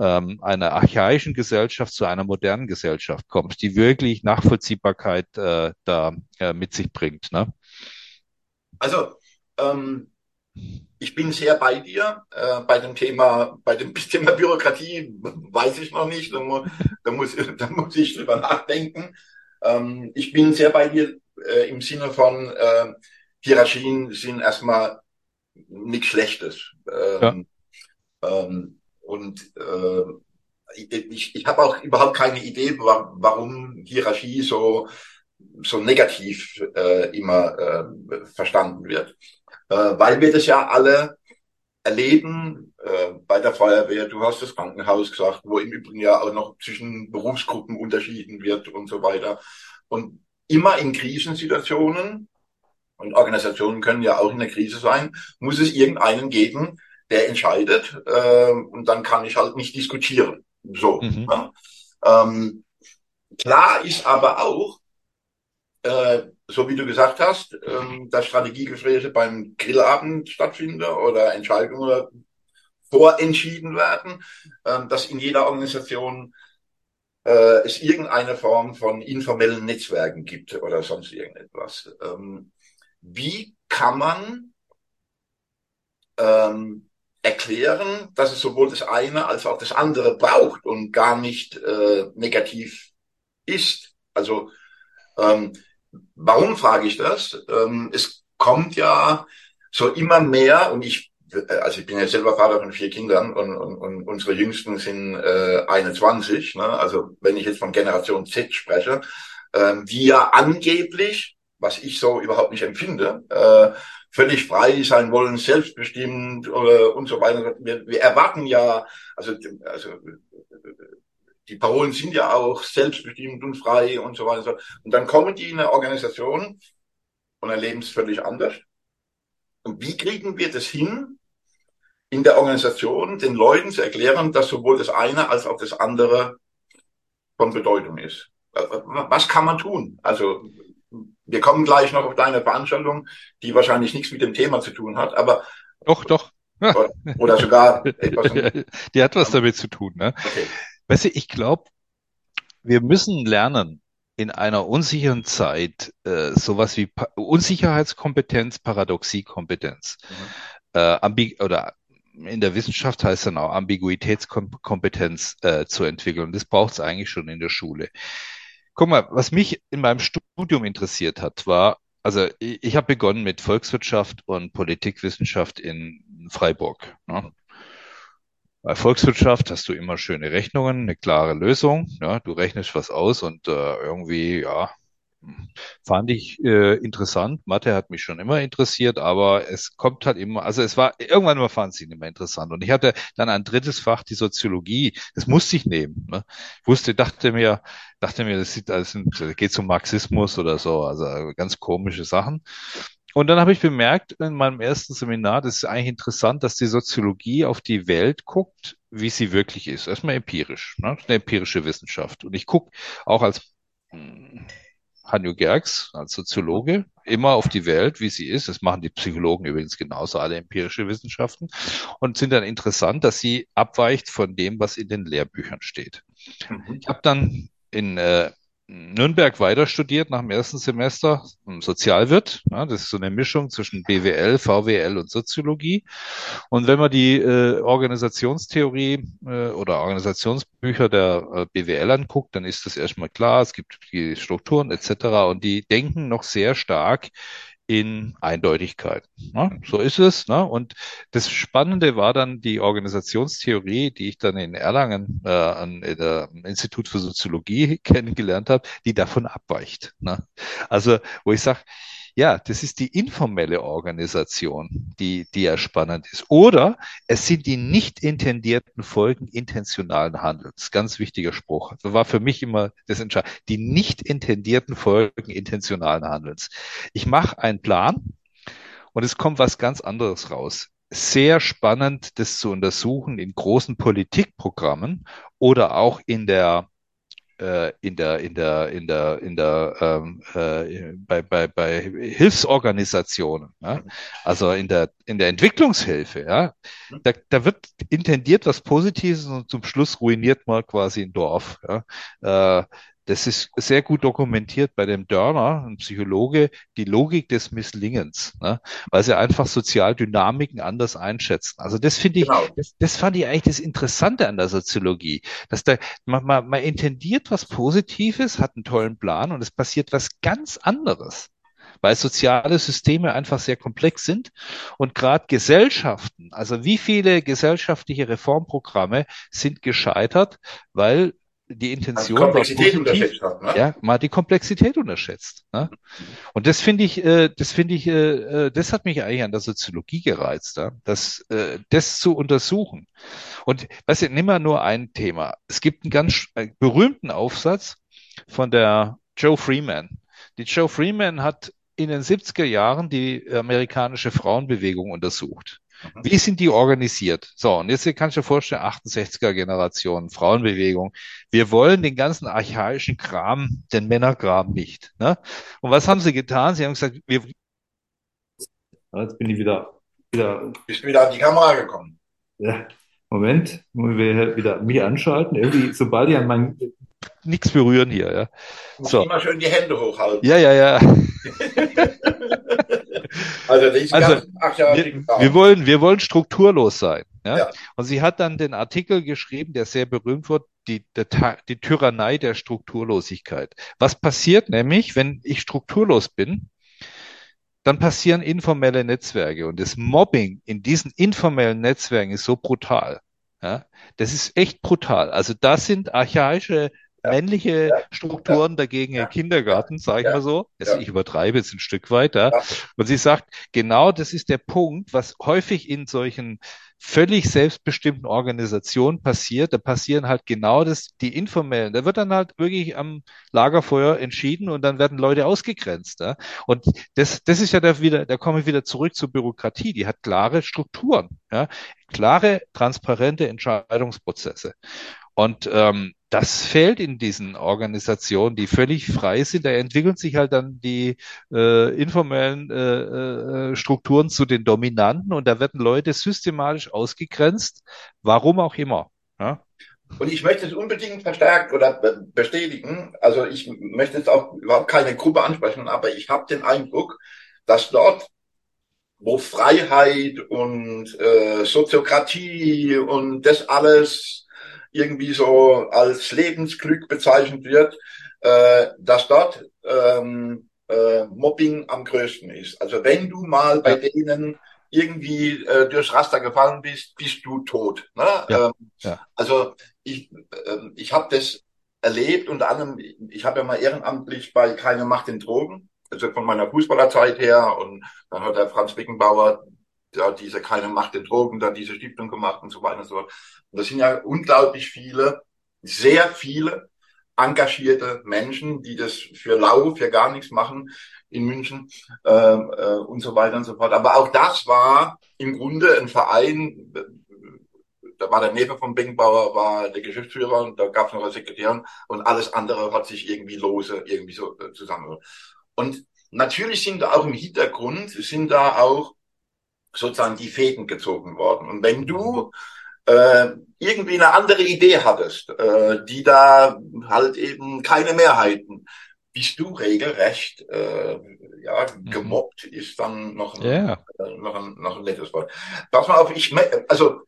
ähm, einer archaischen Gesellschaft zu einer modernen Gesellschaft kommst, die wirklich Nachvollziehbarkeit äh, da äh, mit sich bringt. Ne? Also ähm, ich bin sehr bei dir. Äh, bei dem Thema, bei dem Thema Bürokratie weiß ich noch nicht. Da, mu da, muss, da muss ich drüber nachdenken. Ähm, ich bin sehr bei dir äh, im Sinne von äh, Hierarchien sind erstmal nichts Schlechtes. Ähm, ja. ähm, und äh, ich, ich habe auch überhaupt keine Idee, warum Hierarchie so so negativ äh, immer äh, verstanden wird äh, weil wir das ja alle erleben äh, bei der Feuerwehr. Du hast das Krankenhaus gesagt, wo im Übrigen ja auch noch zwischen Berufsgruppen unterschieden wird und so weiter. Und immer in Krisensituationen, und Organisationen können ja auch in der Krise sein, muss es irgendeinen geben, der entscheidet. Äh, und dann kann ich halt nicht diskutieren. So. Mhm. Ja. Ähm, klar ist aber auch, äh, so wie du gesagt hast, ähm, dass Strategiegespräche beim Grillabend stattfinden oder Entscheidungen vorentschieden werden, ähm, dass in jeder Organisation äh, es irgendeine Form von informellen Netzwerken gibt oder sonst irgendetwas. Ähm, wie kann man ähm, erklären, dass es sowohl das eine als auch das andere braucht und gar nicht äh, negativ ist? Also ähm, Warum frage ich das? Ähm, es kommt ja so immer mehr und ich, also ich bin ja selber Vater von vier Kindern und, und, und unsere Jüngsten sind äh, 21. Ne? Also wenn ich jetzt von Generation Z spreche, äh, die ja angeblich, was ich so überhaupt nicht empfinde, äh, völlig frei sein wollen, selbstbestimmt äh, und so weiter. Wir, wir erwarten ja, also, also die Parolen sind ja auch selbstbestimmt und frei und so weiter. Und dann kommen die in eine Organisation und erleben es völlig anders. Und wie kriegen wir das hin, in der Organisation den Leuten zu erklären, dass sowohl das eine als auch das andere von Bedeutung ist? Was kann man tun? Also wir kommen gleich noch auf deine Veranstaltung, die wahrscheinlich nichts mit dem Thema zu tun hat, aber doch, doch. Oder sogar etwas. Die hat was damit zu tun, ne? Okay. Weißt du, ich glaube, wir müssen lernen, in einer unsicheren Zeit äh, sowas wie pa Unsicherheitskompetenz, Paradoxiekompetenz, mhm. äh, ambi oder in der Wissenschaft heißt dann auch Ambiguitätskompetenz äh, zu entwickeln. Das braucht es eigentlich schon in der Schule. Guck mal, was mich in meinem Studium interessiert hat, war, also ich, ich habe begonnen mit Volkswirtschaft und Politikwissenschaft in Freiburg. Ne? Bei Volkswirtschaft hast du immer schöne Rechnungen, eine klare Lösung. Ja, du rechnest was aus und äh, irgendwie, ja, fand ich äh, interessant. Mathe hat mich schon immer interessiert, aber es kommt halt immer, also es war irgendwann fand ich ihn immer interessant. Und ich hatte dann ein drittes Fach, die Soziologie. Das musste ich nehmen. Ne? Ich wusste, dachte mir, dachte mir, das sieht, das geht zum Marxismus oder so, also ganz komische Sachen. Und dann habe ich bemerkt in meinem ersten Seminar, das ist eigentlich interessant, dass die Soziologie auf die Welt guckt, wie sie wirklich ist. Erstmal empirisch, ne? eine empirische Wissenschaft. Und ich gucke auch als hm, Hanjo Gerks, als Soziologe, immer auf die Welt, wie sie ist. Das machen die Psychologen übrigens genauso, alle empirische Wissenschaften. Und sind dann interessant, dass sie abweicht von dem, was in den Lehrbüchern steht. Mhm. Ich habe dann in äh, Nürnberg weiter studiert nach dem ersten Semester Sozialwirt. Ja, das ist so eine Mischung zwischen BWL, VWL und Soziologie. Und wenn man die äh, Organisationstheorie äh, oder Organisationsbücher der äh, BWL anguckt, dann ist das erstmal klar. Es gibt die Strukturen etc. Und die denken noch sehr stark in Eindeutigkeit. Ne? So ist es. Ne? Und das Spannende war dann die Organisationstheorie, die ich dann in Erlangen äh, an der Institut für Soziologie kennengelernt habe, die davon abweicht. Ne? Also wo ich sage, ja, das ist die informelle Organisation, die, die ja spannend ist. Oder es sind die nicht intendierten Folgen intentionalen Handelns. Ganz wichtiger Spruch. Das war für mich immer das Entscheidende. Die nicht intendierten Folgen intentionalen Handelns. Ich mache einen Plan und es kommt was ganz anderes raus sehr spannend, das zu untersuchen in großen Politikprogrammen oder auch in der in der in der in der in der ähm, äh, bei, bei, bei Hilfsorganisationen, ja? also in der in der Entwicklungshilfe, ja, da, da wird intendiert was Positives und zum Schluss ruiniert man quasi ein Dorf. Ja? Äh, das ist sehr gut dokumentiert bei dem Dörner, ein Psychologe, die Logik des Misslingens, ne? weil sie einfach Sozialdynamiken anders einschätzen. Also das finde ich, genau. das, das fand ich eigentlich das Interessante an der Soziologie, dass da man, man, man intendiert was Positives, hat einen tollen Plan und es passiert was ganz anderes weil soziale Systeme einfach sehr komplex sind und gerade Gesellschaften, also wie viele gesellschaftliche Reformprogramme sind gescheitert, weil die Intention also Komplexität positiv, hat, ne? ja, mal die Komplexität unterschätzt. Ne? Und das finde ich, äh, das finde ich, äh, äh, das hat mich eigentlich an der Soziologie gereizt, ja? das, äh, das zu untersuchen. Und weißt du, nimm mal nur ein Thema. Es gibt einen ganz äh, berühmten Aufsatz von der Joe Freeman. Die Joe Freeman hat in den 70er Jahren die amerikanische Frauenbewegung untersucht. Wie sind die organisiert? So, und jetzt kannst du dir vorstellen, 68er Generation, Frauenbewegung. Wir wollen den ganzen archaischen Kram, den Männerkram nicht. Ne? Und was haben sie getan? Sie haben gesagt, wir. Jetzt bin ich wieder, wieder. Bist wieder an die Kamera gekommen. Ja. Moment, muss wir wieder mich anschalten. Irgendwie, sobald ich an mein nichts berühren hier, ja. So. immer schön die Hände hochhalten. Ja, ja, ja. Also, also wir, wir, wollen, wir wollen strukturlos sein. Ja? ja? Und sie hat dann den Artikel geschrieben, der sehr berühmt wird, die, der, die Tyrannei der Strukturlosigkeit. Was passiert nämlich, wenn ich strukturlos bin? Dann passieren informelle Netzwerke und das Mobbing in diesen informellen Netzwerken ist so brutal. Ja, das ist echt brutal. Also das sind archaische männliche ja, Strukturen ja, dagegen im Kindergarten, sage ich mal so. Also ich übertreibe jetzt ein Stück weiter. Und sie sagt, genau das ist der Punkt, was häufig in solchen völlig selbstbestimmten Organisationen passiert. Da passieren halt genau das, die informellen. Da wird dann halt wirklich am Lagerfeuer entschieden und dann werden Leute ausgegrenzt. Ja? Und das, das ist ja da wieder, da komme ich wieder zurück zur Bürokratie. Die hat klare Strukturen, ja? klare, transparente Entscheidungsprozesse. Und ähm, das fehlt in diesen Organisationen, die völlig frei sind. Da entwickeln sich halt dann die äh, informellen äh, äh, Strukturen zu den dominanten und da werden Leute systematisch ausgegrenzt, warum auch immer. Ja? Und ich möchte es unbedingt verstärkt oder bestätigen. Also ich möchte jetzt auch überhaupt keine Gruppe ansprechen, aber ich habe den Eindruck, dass dort, wo Freiheit und äh, Soziokratie und das alles irgendwie so als Lebensglück bezeichnet wird, äh, dass dort ähm, äh, Mobbing am größten ist. Also wenn du mal bei denen irgendwie äh, durchs Raster gefallen bist, bist du tot. Ne? Ja, ähm, ja. Also ich, äh, ich habe das erlebt, unter anderem, ich habe ja mal ehrenamtlich bei Keine Macht in Drogen, also von meiner Fußballerzeit her und dann hat der Franz Beckenbauer ja, diese keine Macht in Drogen, da diese Stiftung gemacht und so weiter und so fort. Und das sind ja unglaublich viele, sehr viele engagierte Menschen, die das für lau, für gar nichts machen in München äh, äh, und so weiter und so fort. Aber auch das war im Grunde ein Verein, da war der Neffe vom Beckenbauer, war der Geschäftsführer und da gab es noch eine Sekretärin und alles andere hat sich irgendwie lose irgendwie so äh, zusammen. Und natürlich sind da auch im Hintergrund, sind da auch sozusagen die Fäden gezogen worden. Und wenn du äh, irgendwie eine andere Idee hattest, äh, die da halt eben keine Mehrheiten, bist du regelrecht äh, ja, mhm. gemobbt, ist dann noch, yeah. äh, noch, ein, noch ein nettes Wort. Pass mal auf, ich, also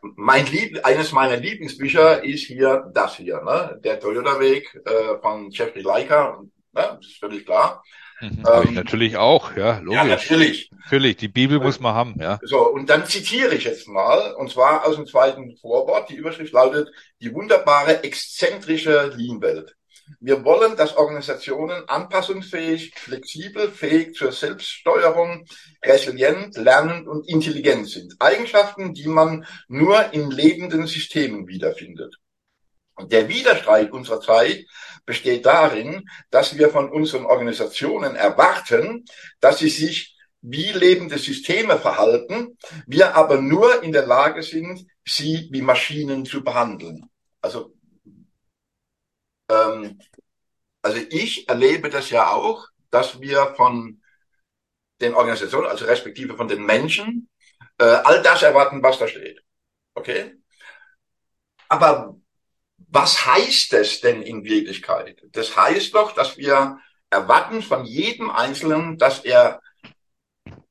mein Lieb, eines meiner Lieblingsbücher ist hier das hier, ne? der Toyota-Weg äh, von Jeffrey Leica, ne? das ist völlig klar. Mhm, ähm, natürlich auch, ja, logisch. Ja, natürlich. Natürlich, die Bibel muss man haben, ja. So, und dann zitiere ich jetzt mal, und zwar aus dem zweiten Vorwort. Die Überschrift lautet, die wunderbare, exzentrische Lean-Welt. Wir wollen, dass Organisationen anpassungsfähig, flexibel, fähig zur Selbststeuerung, resilient, lernend und intelligent sind. Eigenschaften, die man nur in lebenden Systemen wiederfindet. Der Widerstreit unserer Zeit besteht darin, dass wir von unseren Organisationen erwarten, dass sie sich wie lebende Systeme verhalten, wir aber nur in der Lage sind, sie wie Maschinen zu behandeln. Also, ähm, also ich erlebe das ja auch, dass wir von den Organisationen, also respektive von den Menschen, äh, all das erwarten, was da steht. Okay? Aber was heißt es denn in Wirklichkeit? Das heißt doch, dass wir erwarten von jedem Einzelnen, dass er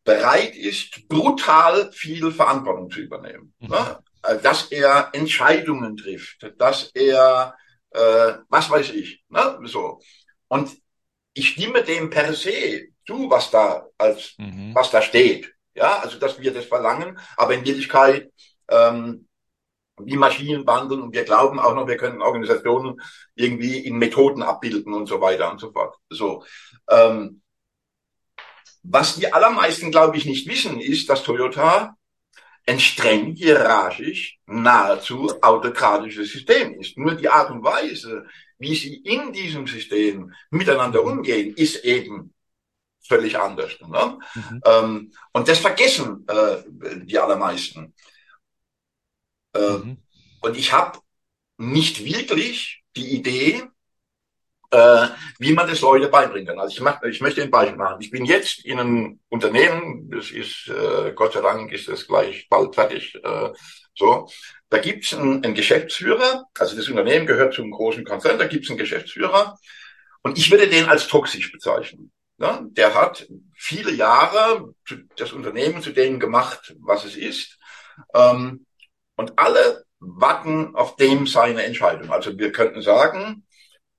bereit ist, brutal viel Verantwortung zu übernehmen. Mhm. Ne? Äh, dass er Entscheidungen trifft, dass er, äh, was weiß ich, ne? so. Und ich stimme dem per se zu, was da als, mhm. was da steht. Ja, also dass wir das verlangen, aber in Wirklichkeit ähm, wie Maschinen wandeln und wir glauben auch noch, wir können Organisationen irgendwie in Methoden abbilden und so weiter und so fort. So. Ähm, was die allermeisten, glaube ich, nicht wissen, ist, dass Toyota ein streng hierarchisch, nahezu autokratisches System ist. Nur die Art und Weise, wie sie in diesem System miteinander umgehen, ist eben völlig anders. Ne? Mhm. Ähm, und das vergessen äh, die allermeisten. Äh, mhm. Und ich habe nicht wirklich die Idee, äh, wie man das Leute beibringen kann. Also ich, mach, ich möchte ein Beispiel machen. Ich bin jetzt in einem Unternehmen, das ist, äh, Gott sei Dank ist das gleich bald fertig, äh, so. Da gibt's einen, einen Geschäftsführer, also das Unternehmen gehört zu einem großen Konzern, da gibt's einen Geschäftsführer und ich würde den als toxisch bezeichnen. Ja, der hat viele Jahre das Unternehmen zu dem gemacht, was es ist. Ähm, und alle warten auf dem seine Entscheidung. Also wir könnten sagen,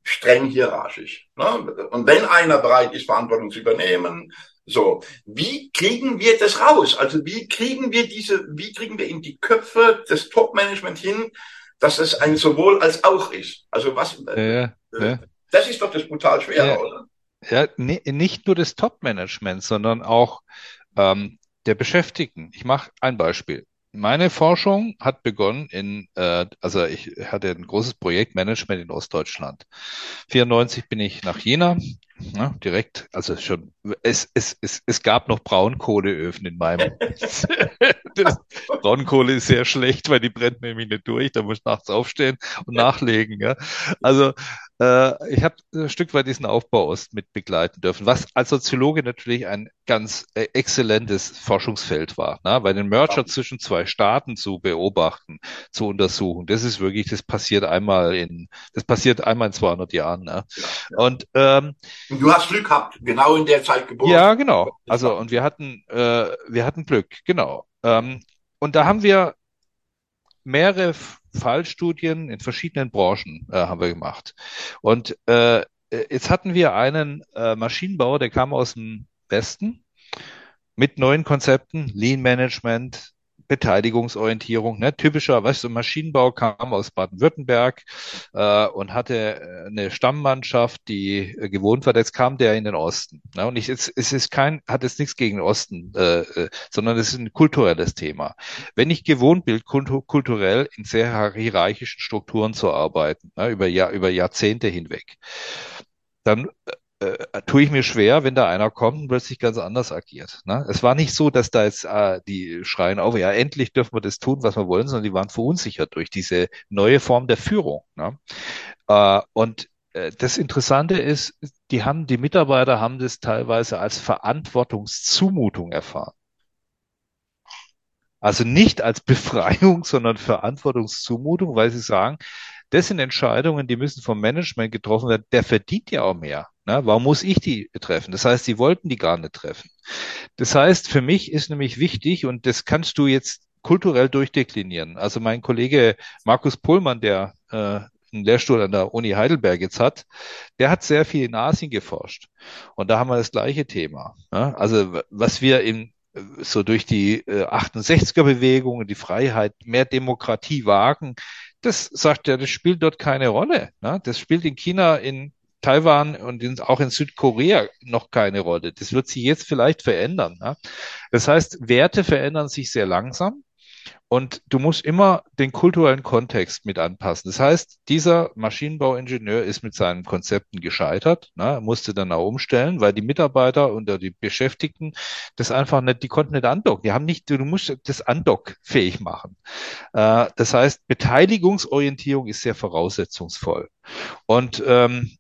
streng hierarchisch. Ne? Und wenn einer bereit ist, Verantwortung zu übernehmen, so, wie kriegen wir das raus? Also wie kriegen wir diese, wie kriegen wir in die Köpfe des Top-Management hin, dass es ein sowohl als auch ist? Also was, äh, ja, ja. das ist doch das brutal schwere, ja, oder? Ja, nee, nicht nur des Top-Management, sondern auch ähm, der Beschäftigten. Ich mache ein Beispiel. Meine Forschung hat begonnen in, äh, also ich hatte ein großes Projektmanagement in Ostdeutschland. 94 bin ich nach Jena, ja, direkt, also schon, es, es, es, es gab noch Braunkohleöfen in meinem. das, Braunkohle ist sehr schlecht, weil die brennt nämlich nicht durch, da muss ich nachts aufstehen und nachlegen. Ja. Also äh, ich habe ein Stück weit diesen Aufbau Ost mit begleiten dürfen, was als Soziologe natürlich ein ganz äh, exzellentes Forschungsfeld war, ne? weil den Merger zwischen zwei Staaten zu beobachten, zu untersuchen, das ist wirklich, das passiert einmal in, das passiert einmal in 200 Jahren. Ne? Ja, ja. Und ähm, du hast Glück gehabt, genau in der Zeit geboren. Ja, genau. Also und wir hatten, äh, wir hatten Glück, genau. Ähm, und da haben wir mehrere Fallstudien in verschiedenen Branchen äh, haben wir gemacht. Und äh, jetzt hatten wir einen äh, Maschinenbauer, der kam aus dem Westen mit neuen Konzepten, Lean Management, Beteiligungsorientierung, ne? typischer, weißt du, Maschinenbau kam aus Baden-Württemberg äh, und hatte äh, eine Stammmannschaft, die äh, gewohnt war. Jetzt kam der in den Osten. Ne? Und ich, es, es ist kein, hat es nichts gegen den Osten, äh, äh, sondern es ist ein kulturelles Thema. Wenn ich gewohnt bin, kultu kulturell in sehr hierarchischen Strukturen zu arbeiten, ne? über, Jahr, über Jahrzehnte hinweg, dann äh, tue ich mir schwer, wenn da einer kommt und plötzlich ganz anders agiert. Ne? Es war nicht so, dass da jetzt äh, die schreien auf, ja, endlich dürfen wir das tun, was wir wollen, sondern die waren verunsichert durch diese neue Form der Führung. Ne? Äh, und äh, das Interessante ist, die haben, die Mitarbeiter haben das teilweise als Verantwortungszumutung erfahren. Also nicht als Befreiung, sondern Verantwortungszumutung, weil sie sagen, das sind Entscheidungen, die müssen vom Management getroffen werden. Der verdient ja auch mehr. Ne? Warum muss ich die treffen? Das heißt, sie wollten die gar nicht treffen. Das heißt, für mich ist nämlich wichtig, und das kannst du jetzt kulturell durchdeklinieren. Also mein Kollege Markus Pohlmann, der äh, einen Lehrstuhl an der Uni Heidelberg jetzt hat, der hat sehr viel in Asien geforscht. Und da haben wir das gleiche Thema. Ne? Also was wir in so durch die äh, 68er-Bewegung und die Freiheit mehr Demokratie wagen, das sagt er, das spielt dort keine Rolle. Ne? Das spielt in China, in Taiwan und in, auch in Südkorea noch keine Rolle. Das wird sich jetzt vielleicht verändern. Ne? Das heißt, Werte verändern sich sehr langsam. Und du musst immer den kulturellen Kontext mit anpassen. Das heißt, dieser Maschinenbauingenieur ist mit seinen Konzepten gescheitert, ne, musste dann auch umstellen, weil die Mitarbeiter und die Beschäftigten das einfach nicht, die konnten nicht andocken. Die haben nicht, du musst das andockfähig machen. Äh, das heißt, Beteiligungsorientierung ist sehr voraussetzungsvoll. Und ähm, äh,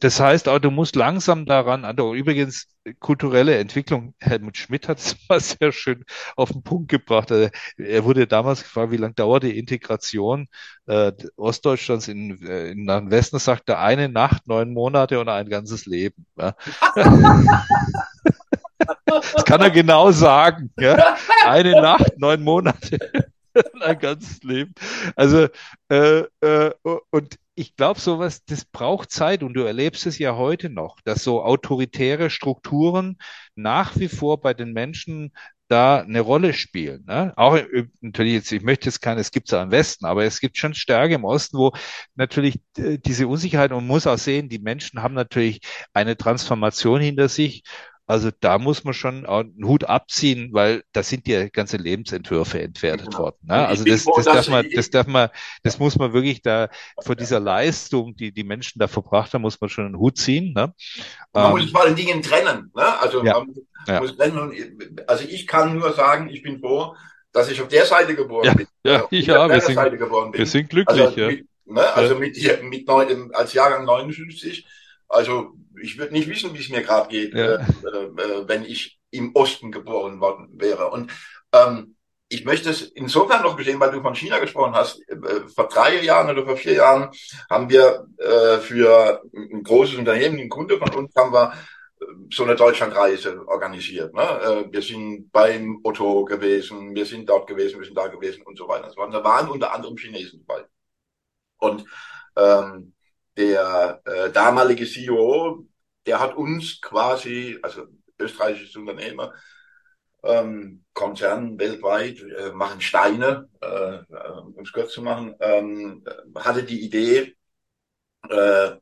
das heißt auch, du musst langsam daran, also übrigens kulturelle Entwicklung, Helmut Schmidt hat es mal sehr schön auf den Punkt gebracht. Also, er wurde damals gefragt, wie lange dauert die Integration äh, Ostdeutschlands in, äh, in den Westen, sagte eine Nacht, neun Monate und ein ganzes Leben. Ja. das kann er genau sagen. Ja. Eine Nacht, neun Monate. ein ganzes Leben. Also äh, äh, und ich glaube, sowas, das braucht Zeit und du erlebst es ja heute noch, dass so autoritäre Strukturen nach wie vor bei den Menschen da eine Rolle spielen. Ne? Auch natürlich jetzt, ich möchte jetzt keine, es gibt es auch im Westen, aber es gibt schon Stärke im Osten, wo natürlich äh, diese Unsicherheit und man muss auch sehen, die Menschen haben natürlich eine Transformation hinter sich also da muss man schon einen Hut abziehen, weil da sind ja ganze Lebensentwürfe entwertet genau. worden. Ne? Also das, das, darf man, das darf man, das muss man wirklich da vor dieser Leistung, die die Menschen da verbracht haben, muss man schon einen Hut ziehen. Ne? Man ähm, muss vor allen Dingen trennen. Ne? Also ja, man ja. muss trennen. Also ich kann nur sagen, ich bin froh, dass ich auf der Seite geboren ja, bin. Ja, ich ja, wir sind, wir sind glücklich. Also, ja. mit, ne? also mit, mit neun, als Jahrgang 59 also ich würde nicht wissen, wie es mir gerade geht, ja. äh, äh, wenn ich im Osten geboren worden wäre. Und ähm, ich möchte es insofern noch gesehen, weil du von China gesprochen hast. Äh, vor drei Jahren oder vor vier Jahren haben wir äh, für ein großes Unternehmen, ein Kunde von uns, haben wir äh, so eine Deutschlandreise organisiert. Ne? Äh, wir sind beim Otto gewesen, wir sind dort gewesen, wir sind da gewesen und so weiter. Da waren unter anderem Chinesen dabei. Und ähm, der äh, damalige CEO, der hat uns quasi, also österreichisches Unternehmer, ähm, Konzern weltweit, äh, machen Steine, äh, um es kurz zu machen, ähm, hatte die Idee, äh,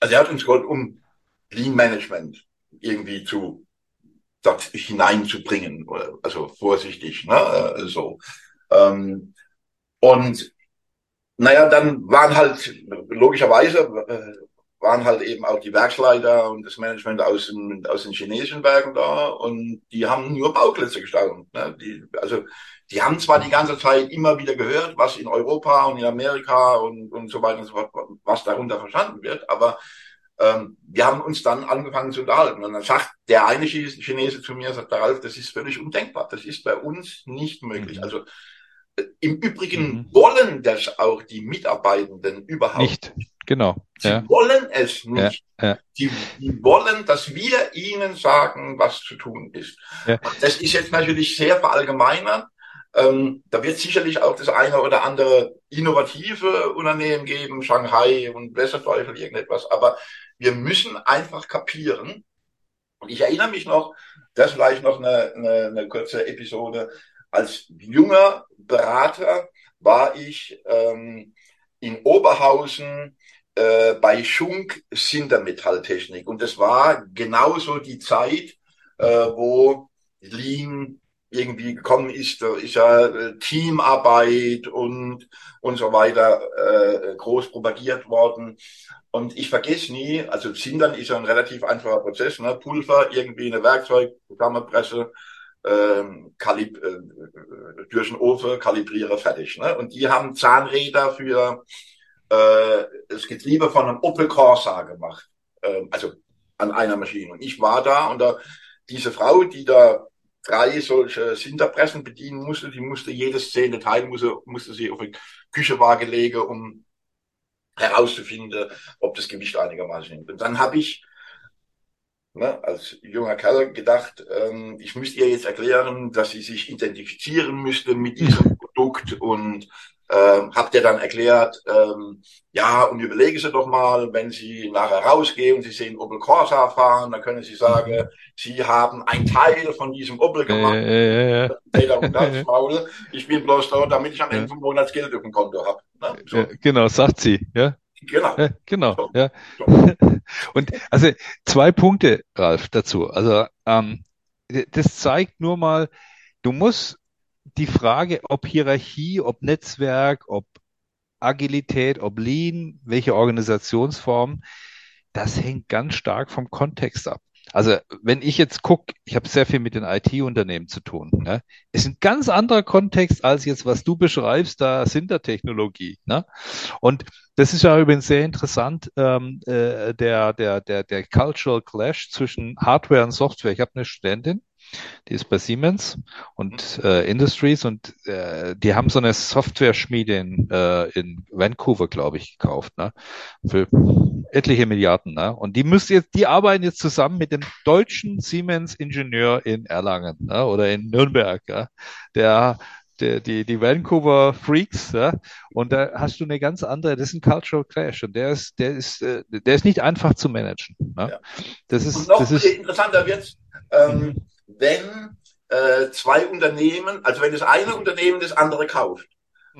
also er hat uns geholfen, um Lean Management irgendwie zu dort hineinzubringen, also vorsichtig, ne, äh, so. Ähm, und naja, dann waren halt logischerweise äh, waren halt eben auch die Werksleiter und das Management aus den, aus den chinesischen Werken da und die haben nur Bauplätze gestaltet. Ne? Die, also die haben zwar die ganze Zeit immer wieder gehört, was in Europa und in Amerika und, und so weiter und so fort, was darunter verstanden wird, aber ähm, wir haben uns dann angefangen zu unterhalten. Und dann sagt der eine Chinese zu mir, sagt der Ralf, das ist völlig undenkbar. Das ist bei uns nicht möglich. Mhm. Also im Übrigen mhm. wollen das auch die Mitarbeitenden überhaupt nicht. Genau. Sie ja. wollen es nicht. Ja, ja. Die, die, wollen, dass wir ihnen sagen, was zu tun ist. Das ist jetzt natürlich sehr verallgemeinert. Ähm, da wird sicherlich auch das eine oder andere innovative Unternehmen geben, Shanghai und Besserteufel, irgendetwas. Aber wir müssen einfach kapieren. Und ich erinnere mich noch, das vielleicht noch eine, eine, eine kurze Episode, als junger Berater war ich ähm, in Oberhausen äh, bei Schunk Sintermetalltechnik und das war genauso die Zeit, äh, wo Lean irgendwie gekommen ist, da ist ja äh, Teamarbeit und und so weiter äh, groß propagiert worden. Und ich vergesse nie, also Sintern ist ja ein relativ einfacher Prozess, ne? Pulver, irgendwie eine Werkzeug, Wärmepresse, ähm, kalib äh, durch den Ofen kalibriere fertig. Ne? Und die haben Zahnräder für äh, das Getriebe von einem Opel Corsa gemacht. Äh, also an einer Maschine. Und ich war da und da diese Frau, die da drei solche Sinterpressen bedienen musste, die musste jedes zehnte Teil musste, musste sie auf eine Küchewaage legen, um herauszufinden, ob das Gewicht einigermaßen nimmt. Und dann habe ich ne, als junger Kerl gedacht, ähm, ich müsste ihr jetzt erklären, dass sie sich identifizieren müsste mit diesem Produkt und ähm, habt ihr dann erklärt, ähm, ja, und überlegen Sie doch mal, wenn Sie nachher rausgehen und Sie sehen Opel Corsa fahren, dann können Sie sagen, mhm. Sie haben ein Teil von diesem Opel gemacht. Äh, äh, äh. Ich bin bloß da, damit ich am Ende vom Monat Geld auf dem Konto habe. Ne? So. genau, sagt sie, ja. Genau. Ja, genau, so. ja. So. Und also zwei Punkte, Ralf, dazu. Also ähm, das zeigt nur mal, du musst die Frage, ob Hierarchie, ob Netzwerk, ob Agilität, ob Lean, welche Organisationsform, das hängt ganz stark vom Kontext ab. Also wenn ich jetzt gucke, ich habe sehr viel mit den IT-Unternehmen zu tun. Ne? Ist ein ganz anderer Kontext als jetzt, was du beschreibst, da sind da Technologie. Ne? Und das ist ja übrigens sehr interessant, ähm, äh, der, der, der, der Cultural Clash zwischen Hardware und Software. Ich habe eine Studentin, die ist bei Siemens und mhm. äh, Industries und äh, die haben so eine Software-Schmiede in, äh, in Vancouver, glaube ich, gekauft, ne? Für etliche Milliarden, ne? Und die müssen jetzt, die arbeiten jetzt zusammen mit dem deutschen Siemens-Ingenieur in Erlangen ne? oder in Nürnberg, ja? der die, die, die Vancouver Freaks, ja, und da hast du eine ganz andere, das ist ein Cultural Clash und der ist, der ist, äh, der ist nicht einfach zu managen. Ne? Ja. Das ist, und noch das ist, interessanter wird, ähm, mhm wenn äh, zwei Unternehmen, also wenn das eine Unternehmen das andere kauft.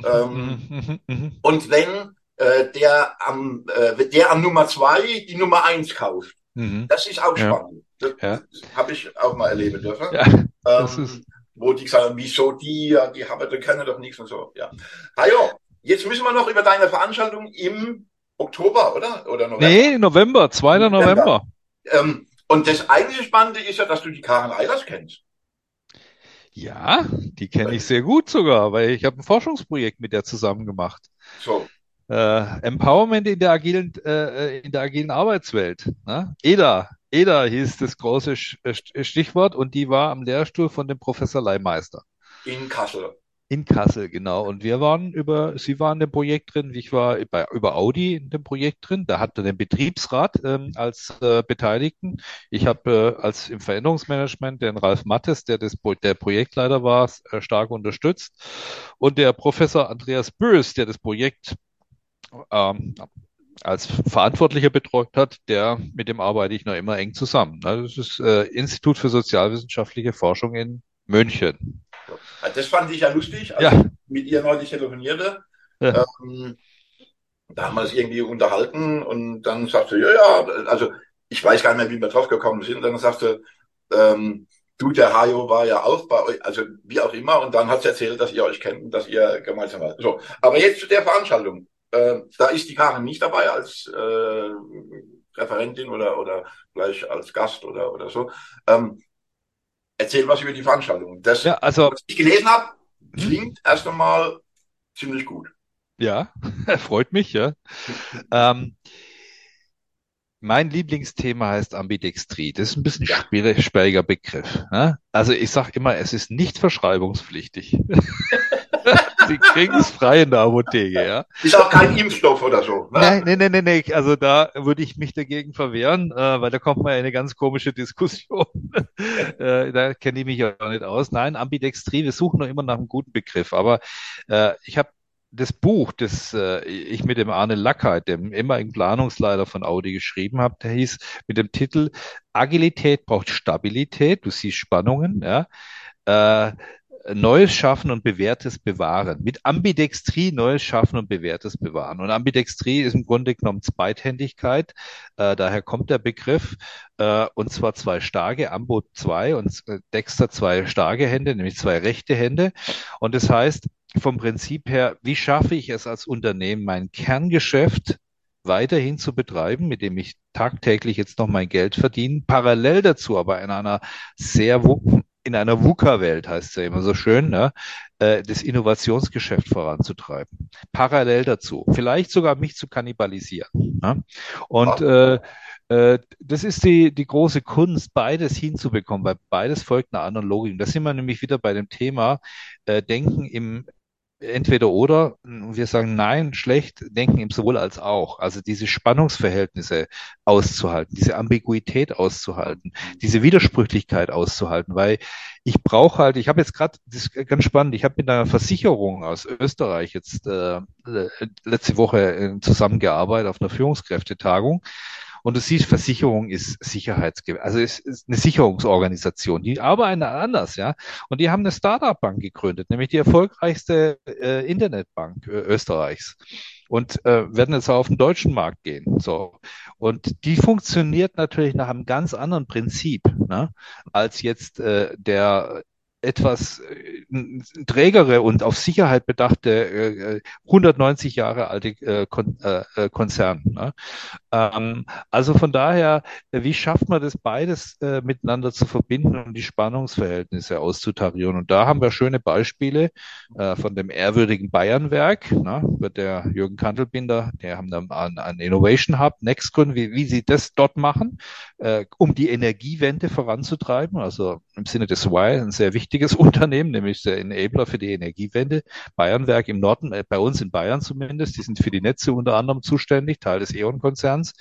Ähm, und wenn äh, der am äh, der am Nummer zwei die Nummer eins kauft. Mhm. Das ist auch spannend. Ja. Das, ja. habe ich auch mal erleben dürfen. Ja, ähm, wo die gesagt haben, wieso die, ja, die haben, die können doch nichts und so. Ja. Hajo, jetzt müssen wir noch über deine Veranstaltung im Oktober, oder? Oder November? Nee, November, 2. November. November. Ähm, und das eigentliche Spannende ist ja, dass du die Karen Eilers kennst. Ja, die kenne ich sehr gut sogar, weil ich habe ein Forschungsprojekt mit der zusammen gemacht. So. Äh, Empowerment in der agilen, äh, in der agilen Arbeitswelt. Ne? EDA. EDA hieß das große äh, Stichwort und die war am Lehrstuhl von dem Professor Leihmeister. In Kassel. In Kassel, genau. Und wir waren über, Sie waren dem Projekt drin, ich war bei, über Audi in dem Projekt drin. Da hatte den Betriebsrat ähm, als äh, Beteiligten. Ich habe äh, als im Veränderungsmanagement den Ralf Mattes, der das, der Projektleiter war, äh, stark unterstützt. Und der Professor Andreas Bös, der das Projekt ähm, als Verantwortlicher betreut hat, der, mit dem arbeite ich noch immer eng zusammen. Das ist äh, Institut für sozialwissenschaftliche Forschung in München. Das fand ich ja lustig, als ja. ich mit ihr neulich telefonierte. Ja. Ähm, da haben wir es irgendwie unterhalten und dann sagte, ja, ja, also ich weiß gar nicht mehr, wie wir drauf gekommen sind. Dann sagte, ähm, du, der Hajo war ja auch bei euch, also wie auch immer. Und dann hat sie erzählt, dass ihr euch kennt und dass ihr gemeinsam wart. So, aber jetzt zu der Veranstaltung. Äh, da ist die Karin nicht dabei als äh, Referentin oder, oder gleich als Gast oder, oder so. Ähm, erzähl was über die Veranstaltung. Das, ja, also, was ich gelesen habe, hm? klingt erst einmal ziemlich gut. Ja, freut mich, ja. ähm, mein Lieblingsthema heißt Ambidextrie. Das ist ein bisschen ja. schwierig, sperriger Begriff. Ne? Also ich sage immer, es ist nicht verschreibungspflichtig. Sie kriegen es frei in der Apotheke, ja. Ist auch kein Impfstoff oder so. Ne? Nein, nein, nein, nein, nein. Also da würde ich mich dagegen verwehren, äh, weil da kommt man in eine ganz komische Diskussion. äh, da kenne ich mich ja auch nicht aus. Nein, Ambidextrie, wir suchen noch immer nach einem guten Begriff. Aber äh, ich habe das Buch, das äh, ich mit dem Arne Lackheit, dem ehemaligen Planungsleiter von Audi geschrieben habe, der hieß mit dem Titel Agilität braucht Stabilität. Du siehst Spannungen, ja. Äh, Neues schaffen und bewährtes bewahren. Mit Ambidextrie Neues schaffen und bewährtes bewahren. Und Ambidextrie ist im Grunde genommen Zweithändigkeit. Äh, daher kommt der Begriff. Äh, und zwar zwei starke, Ambo zwei und äh, Dexter zwei starke Hände, nämlich zwei rechte Hände. Und das heißt, vom Prinzip her, wie schaffe ich es als Unternehmen, mein Kerngeschäft weiterhin zu betreiben, mit dem ich tagtäglich jetzt noch mein Geld verdiene, parallel dazu aber in einer sehr in einer VUCA-Welt heißt es ja immer so schön, ne? äh, das Innovationsgeschäft voranzutreiben. Parallel dazu. Vielleicht sogar mich zu kannibalisieren. Ja? Und äh, äh, das ist die, die große Kunst, beides hinzubekommen, weil beides folgt einer anderen Logik. Da sind wir nämlich wieder bei dem Thema äh, Denken im entweder oder. Wir sagen nein, schlecht, denken im sowohl als auch. Also diese Spannungsverhältnisse auszuhalten, diese Ambiguität auszuhalten, diese Widersprüchlichkeit auszuhalten, weil ich brauche halt, ich habe jetzt gerade, das ist ganz spannend, ich habe mit einer Versicherung aus Österreich jetzt äh, letzte Woche äh, zusammengearbeitet auf einer Führungskräftetagung und du siehst, Versicherung ist Sicherheitsge also ist, ist eine Sicherungsorganisation. Die arbeiten anders, ja. Und die haben eine Startup-Bank gegründet, nämlich die erfolgreichste äh, Internetbank äh, Österreichs und äh, werden jetzt auch auf den deutschen Markt gehen. So. Und die funktioniert natürlich nach einem ganz anderen Prinzip, ne, als jetzt äh, der etwas äh, trägere und auf Sicherheit bedachte äh, 190 Jahre alte äh, äh, äh, Konzern. Ne? Ähm, also von daher, wie schafft man das beides miteinander zu verbinden und die Spannungsverhältnisse auszutarieren? Und da haben wir schöne Beispiele von dem ehrwürdigen Bayernwerk, ne? wird der Jürgen Kantelbinder, der haben dann einen, Innovation Hub, Nextgrün, wie, wie sie das dort machen, um die Energiewende voranzutreiben, also im Sinne des Why, ein sehr wichtiges Unternehmen, nämlich der Enabler für die Energiewende. Bayernwerk im Norden, äh, bei uns in Bayern zumindest, die sind für die Netze unter anderem zuständig, Teil des E.ON-Konzerns.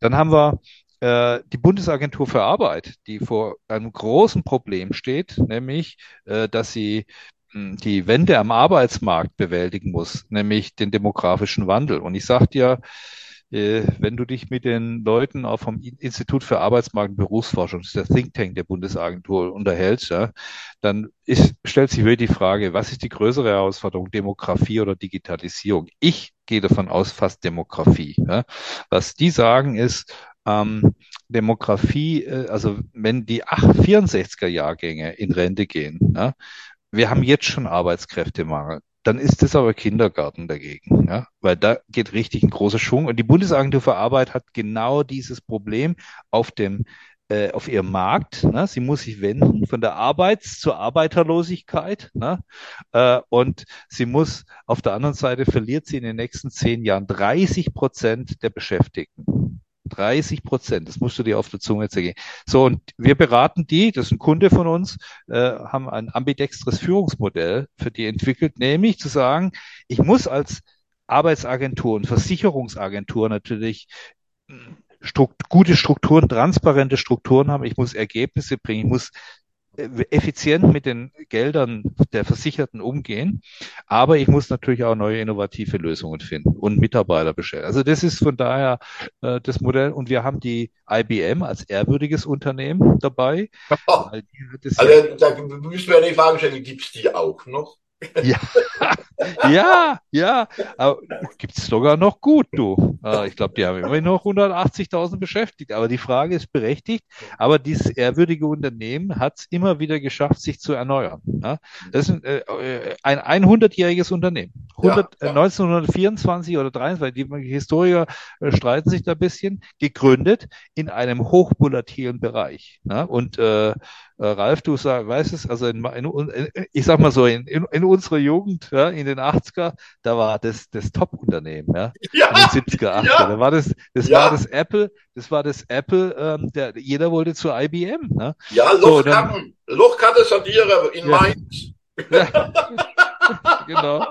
Dann haben wir äh, die Bundesagentur für Arbeit, die vor einem großen Problem steht, nämlich, äh, dass sie hm, die Wende am Arbeitsmarkt bewältigen muss, nämlich den demografischen Wandel. Und ich sage dir, wenn du dich mit den Leuten auch vom Institut für Arbeitsmarkt und Berufsforschung, das ist der Think Tank der Bundesagentur, unterhältst, ja, dann ist, stellt sich wirklich die Frage, was ist die größere Herausforderung, Demografie oder Digitalisierung? Ich gehe davon aus, fast Demografie. Ja. Was die sagen ist, ähm, Demografie, äh, also wenn die 64er Jahrgänge in Rente gehen, ja, wir haben jetzt schon Arbeitskräftemangel dann ist das aber Kindergarten dagegen, ja, weil da geht richtig ein großer Schwung. Und die Bundesagentur für Arbeit hat genau dieses Problem auf dem äh, auf ihrem Markt. Ne? Sie muss sich wenden von der Arbeits- zur Arbeiterlosigkeit. Ne? Äh, und sie muss auf der anderen Seite verliert sie in den nächsten zehn Jahren 30 Prozent der Beschäftigten. 30 Prozent, das musst du dir auf der Zunge zergehen. So, und wir beraten die, das ist ein Kunde von uns, äh, haben ein ambidextres Führungsmodell für die entwickelt, nämlich zu sagen, ich muss als Arbeitsagentur und Versicherungsagentur natürlich hm, Strukt gute Strukturen, transparente Strukturen haben. Ich muss Ergebnisse bringen. Ich muss effizient mit den Geldern der Versicherten umgehen. Aber ich muss natürlich auch neue innovative Lösungen finden und Mitarbeiter bestellen. Also das ist von daher äh, das Modell. Und wir haben die IBM als ehrwürdiges Unternehmen dabei. Oh. also da müssen wir ja die Frage stellen, gibt es die auch noch? Ja, ja, ja. Aber gibt's sogar noch gut, du. Äh, ich glaube, die haben immerhin noch 180.000 beschäftigt. Aber die Frage ist berechtigt. Aber dieses ehrwürdige Unternehmen hat es immer wieder geschafft, sich zu erneuern. Das ist äh, ein 100-jähriges Unternehmen. 100, ja, ja. 1924 oder 23, die Historiker äh, streiten sich da ein bisschen, gegründet in einem hochvolatilen Bereich. Und äh, äh, Ralf, du sag, weißt es, also in, in, ich sag mal so, in, in, in unserer Jugend, ja, in den 80er, da war das das Top-Unternehmen, ja? ja. In den 70er, 80er. Ja. Da war das, das ja. war das Apple, das war das Apple, ähm, der, jeder wollte zu IBM. Ne? Ja, Lochkarten, so, Sortierer in ja. Mainz. Ja. genau.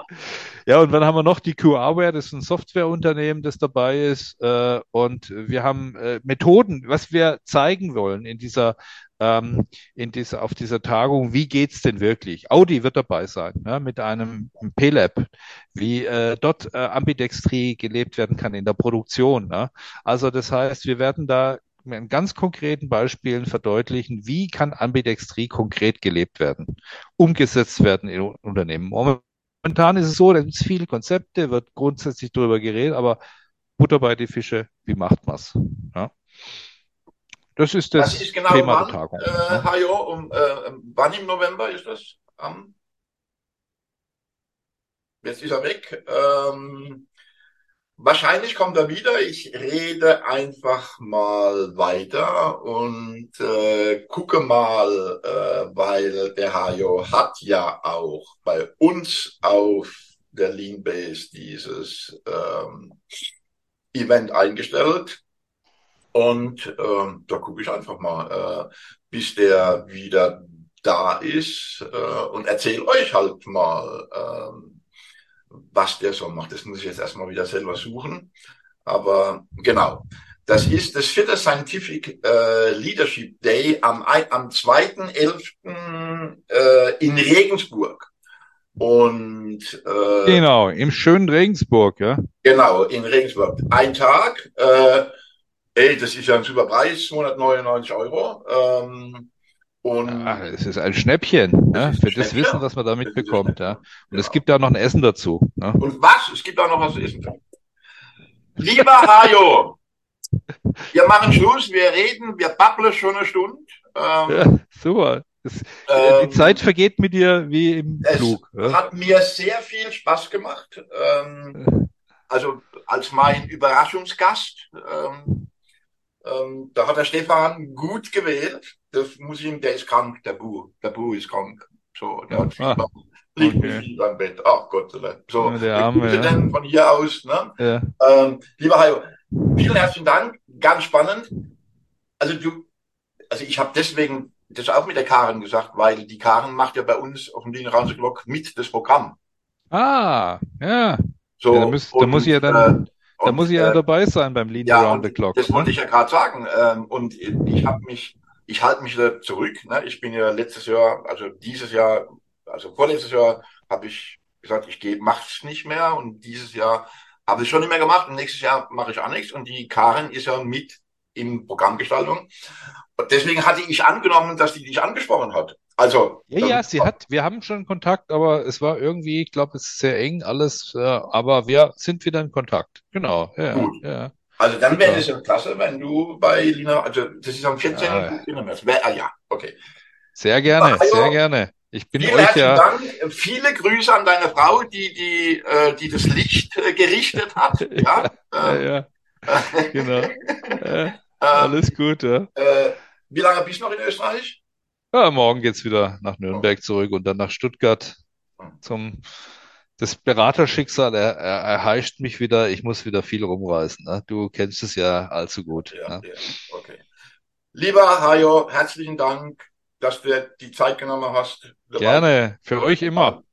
Ja, und dann haben wir noch die QRware, das ist ein Softwareunternehmen, das dabei ist. Äh, und wir haben äh, Methoden, was wir zeigen wollen in dieser ähm, in dieser, auf dieser Tagung, wie geht's denn wirklich? Audi wird dabei sein, ja, mit einem P-Lab, wie äh, dort äh, Ambidextrie gelebt werden kann in der Produktion. Ja. Also das heißt, wir werden da in ganz konkreten Beispielen verdeutlichen, wie kann Ambidextrie konkret gelebt werden, umgesetzt werden in Unternehmen. Momentan ist es so, da gibt es viele Konzepte, wird grundsätzlich darüber geredet, aber Butter bei die Fische, wie macht man's? Ja. Das ist das, das ist genau Thema wann, der Tagung. Äh, Hajo, um, äh, wann im November ist das? Um, jetzt ist er weg. Ähm, Wahrscheinlich kommt er wieder. Ich rede einfach mal weiter und äh, gucke mal, äh, weil der Hajo hat ja auch bei uns auf der Leanbase dieses ähm, Event eingestellt. Und ähm, da gucke ich einfach mal, äh, bis der wieder da ist äh, und erzähle euch halt mal, äh, was der so macht. Das muss ich jetzt erstmal wieder selber suchen. Aber genau, das ist das vierte Scientific äh, Leadership Day am, am 2.11. Äh, in Regensburg. Und äh, genau, im schönen Regensburg, ja. Genau, in Regensburg. Ein Tag, äh, ey, das ist ja ein super Preis, 299 Euro. Ähm, und ja, es ist ein Schnäppchen, ja, für das Wissen, was man da mitbekommt. Ja. Und genau. es gibt da noch ein Essen dazu. Ja. Und was? Es gibt auch noch was zu essen. Lieber Hajo, wir machen Schluss, wir reden, wir babbeln schon eine Stunde. Ähm, ja, super. Das, ähm, die Zeit vergeht mit dir wie im Flug. Es hat mir sehr viel Spaß gemacht. Ähm, also als mein Überraschungsgast. Ähm, ähm, da hat der Stefan gut gewählt. Das muss ich ihm, der ist krank, der Bu. Der Bu ist krank. So, der hat ah, liegt okay. nicht am Bett. Ach Gott, so. Der Arme, ja. denn von hier aus, ne? Ja. Ähm, lieber Hajo, vielen herzlichen Dank. Ganz spannend. Also du, also ich habe deswegen das auch mit der Karen gesagt, weil die Karen macht ja bei uns auf dem Block mit das Programm. Ah, ja. So, ja, da, muss, und, da muss ich ja dann, äh, da muss ich ja äh, dabei sein beim Lean ja, Around the Clock. Das ne? wollte ich ja gerade sagen. Ähm, und ich habe mich, ich halte mich da zurück. Ne? Ich bin ja letztes Jahr, also dieses Jahr, also vorletztes Jahr habe ich gesagt, ich gehe, mach's nicht mehr. Und dieses Jahr habe ich schon nicht mehr gemacht. Und nächstes Jahr mache ich auch nichts. Und die Karin ist ja mit in Programmgestaltung. Und deswegen hatte ich angenommen, dass die dich angesprochen hat. Also. Ja, ja, sie hat, wir haben schon Kontakt, aber es war irgendwie, ich glaube, es ist sehr eng alles, äh, aber wir sind wieder in Kontakt. Genau, ja. Gut. ja. Also dann wäre es ja klasse, wenn du bei Lina, also das ist am 14. Ja, ah, ja, okay. Sehr gerne, also, sehr gerne. Ich bin euch ja. Dank. Viele Grüße an deine Frau, die die äh, die das Licht äh, gerichtet hat. Ja, ja, ähm, ja, ja. genau. alles gut, ja. Äh, wie lange bist du noch in Österreich? Ja, morgen geht's wieder nach Nürnberg zurück und dann nach Stuttgart zum das Beraterschicksal er, er, erheischt mich wieder. Ich muss wieder viel rumreisen. Ne? Du kennst es ja allzu gut. Ja, ne? ja, okay. Lieber Hajo, herzlichen Dank, dass du dir die Zeit genommen hast. Gerne, für euch immer.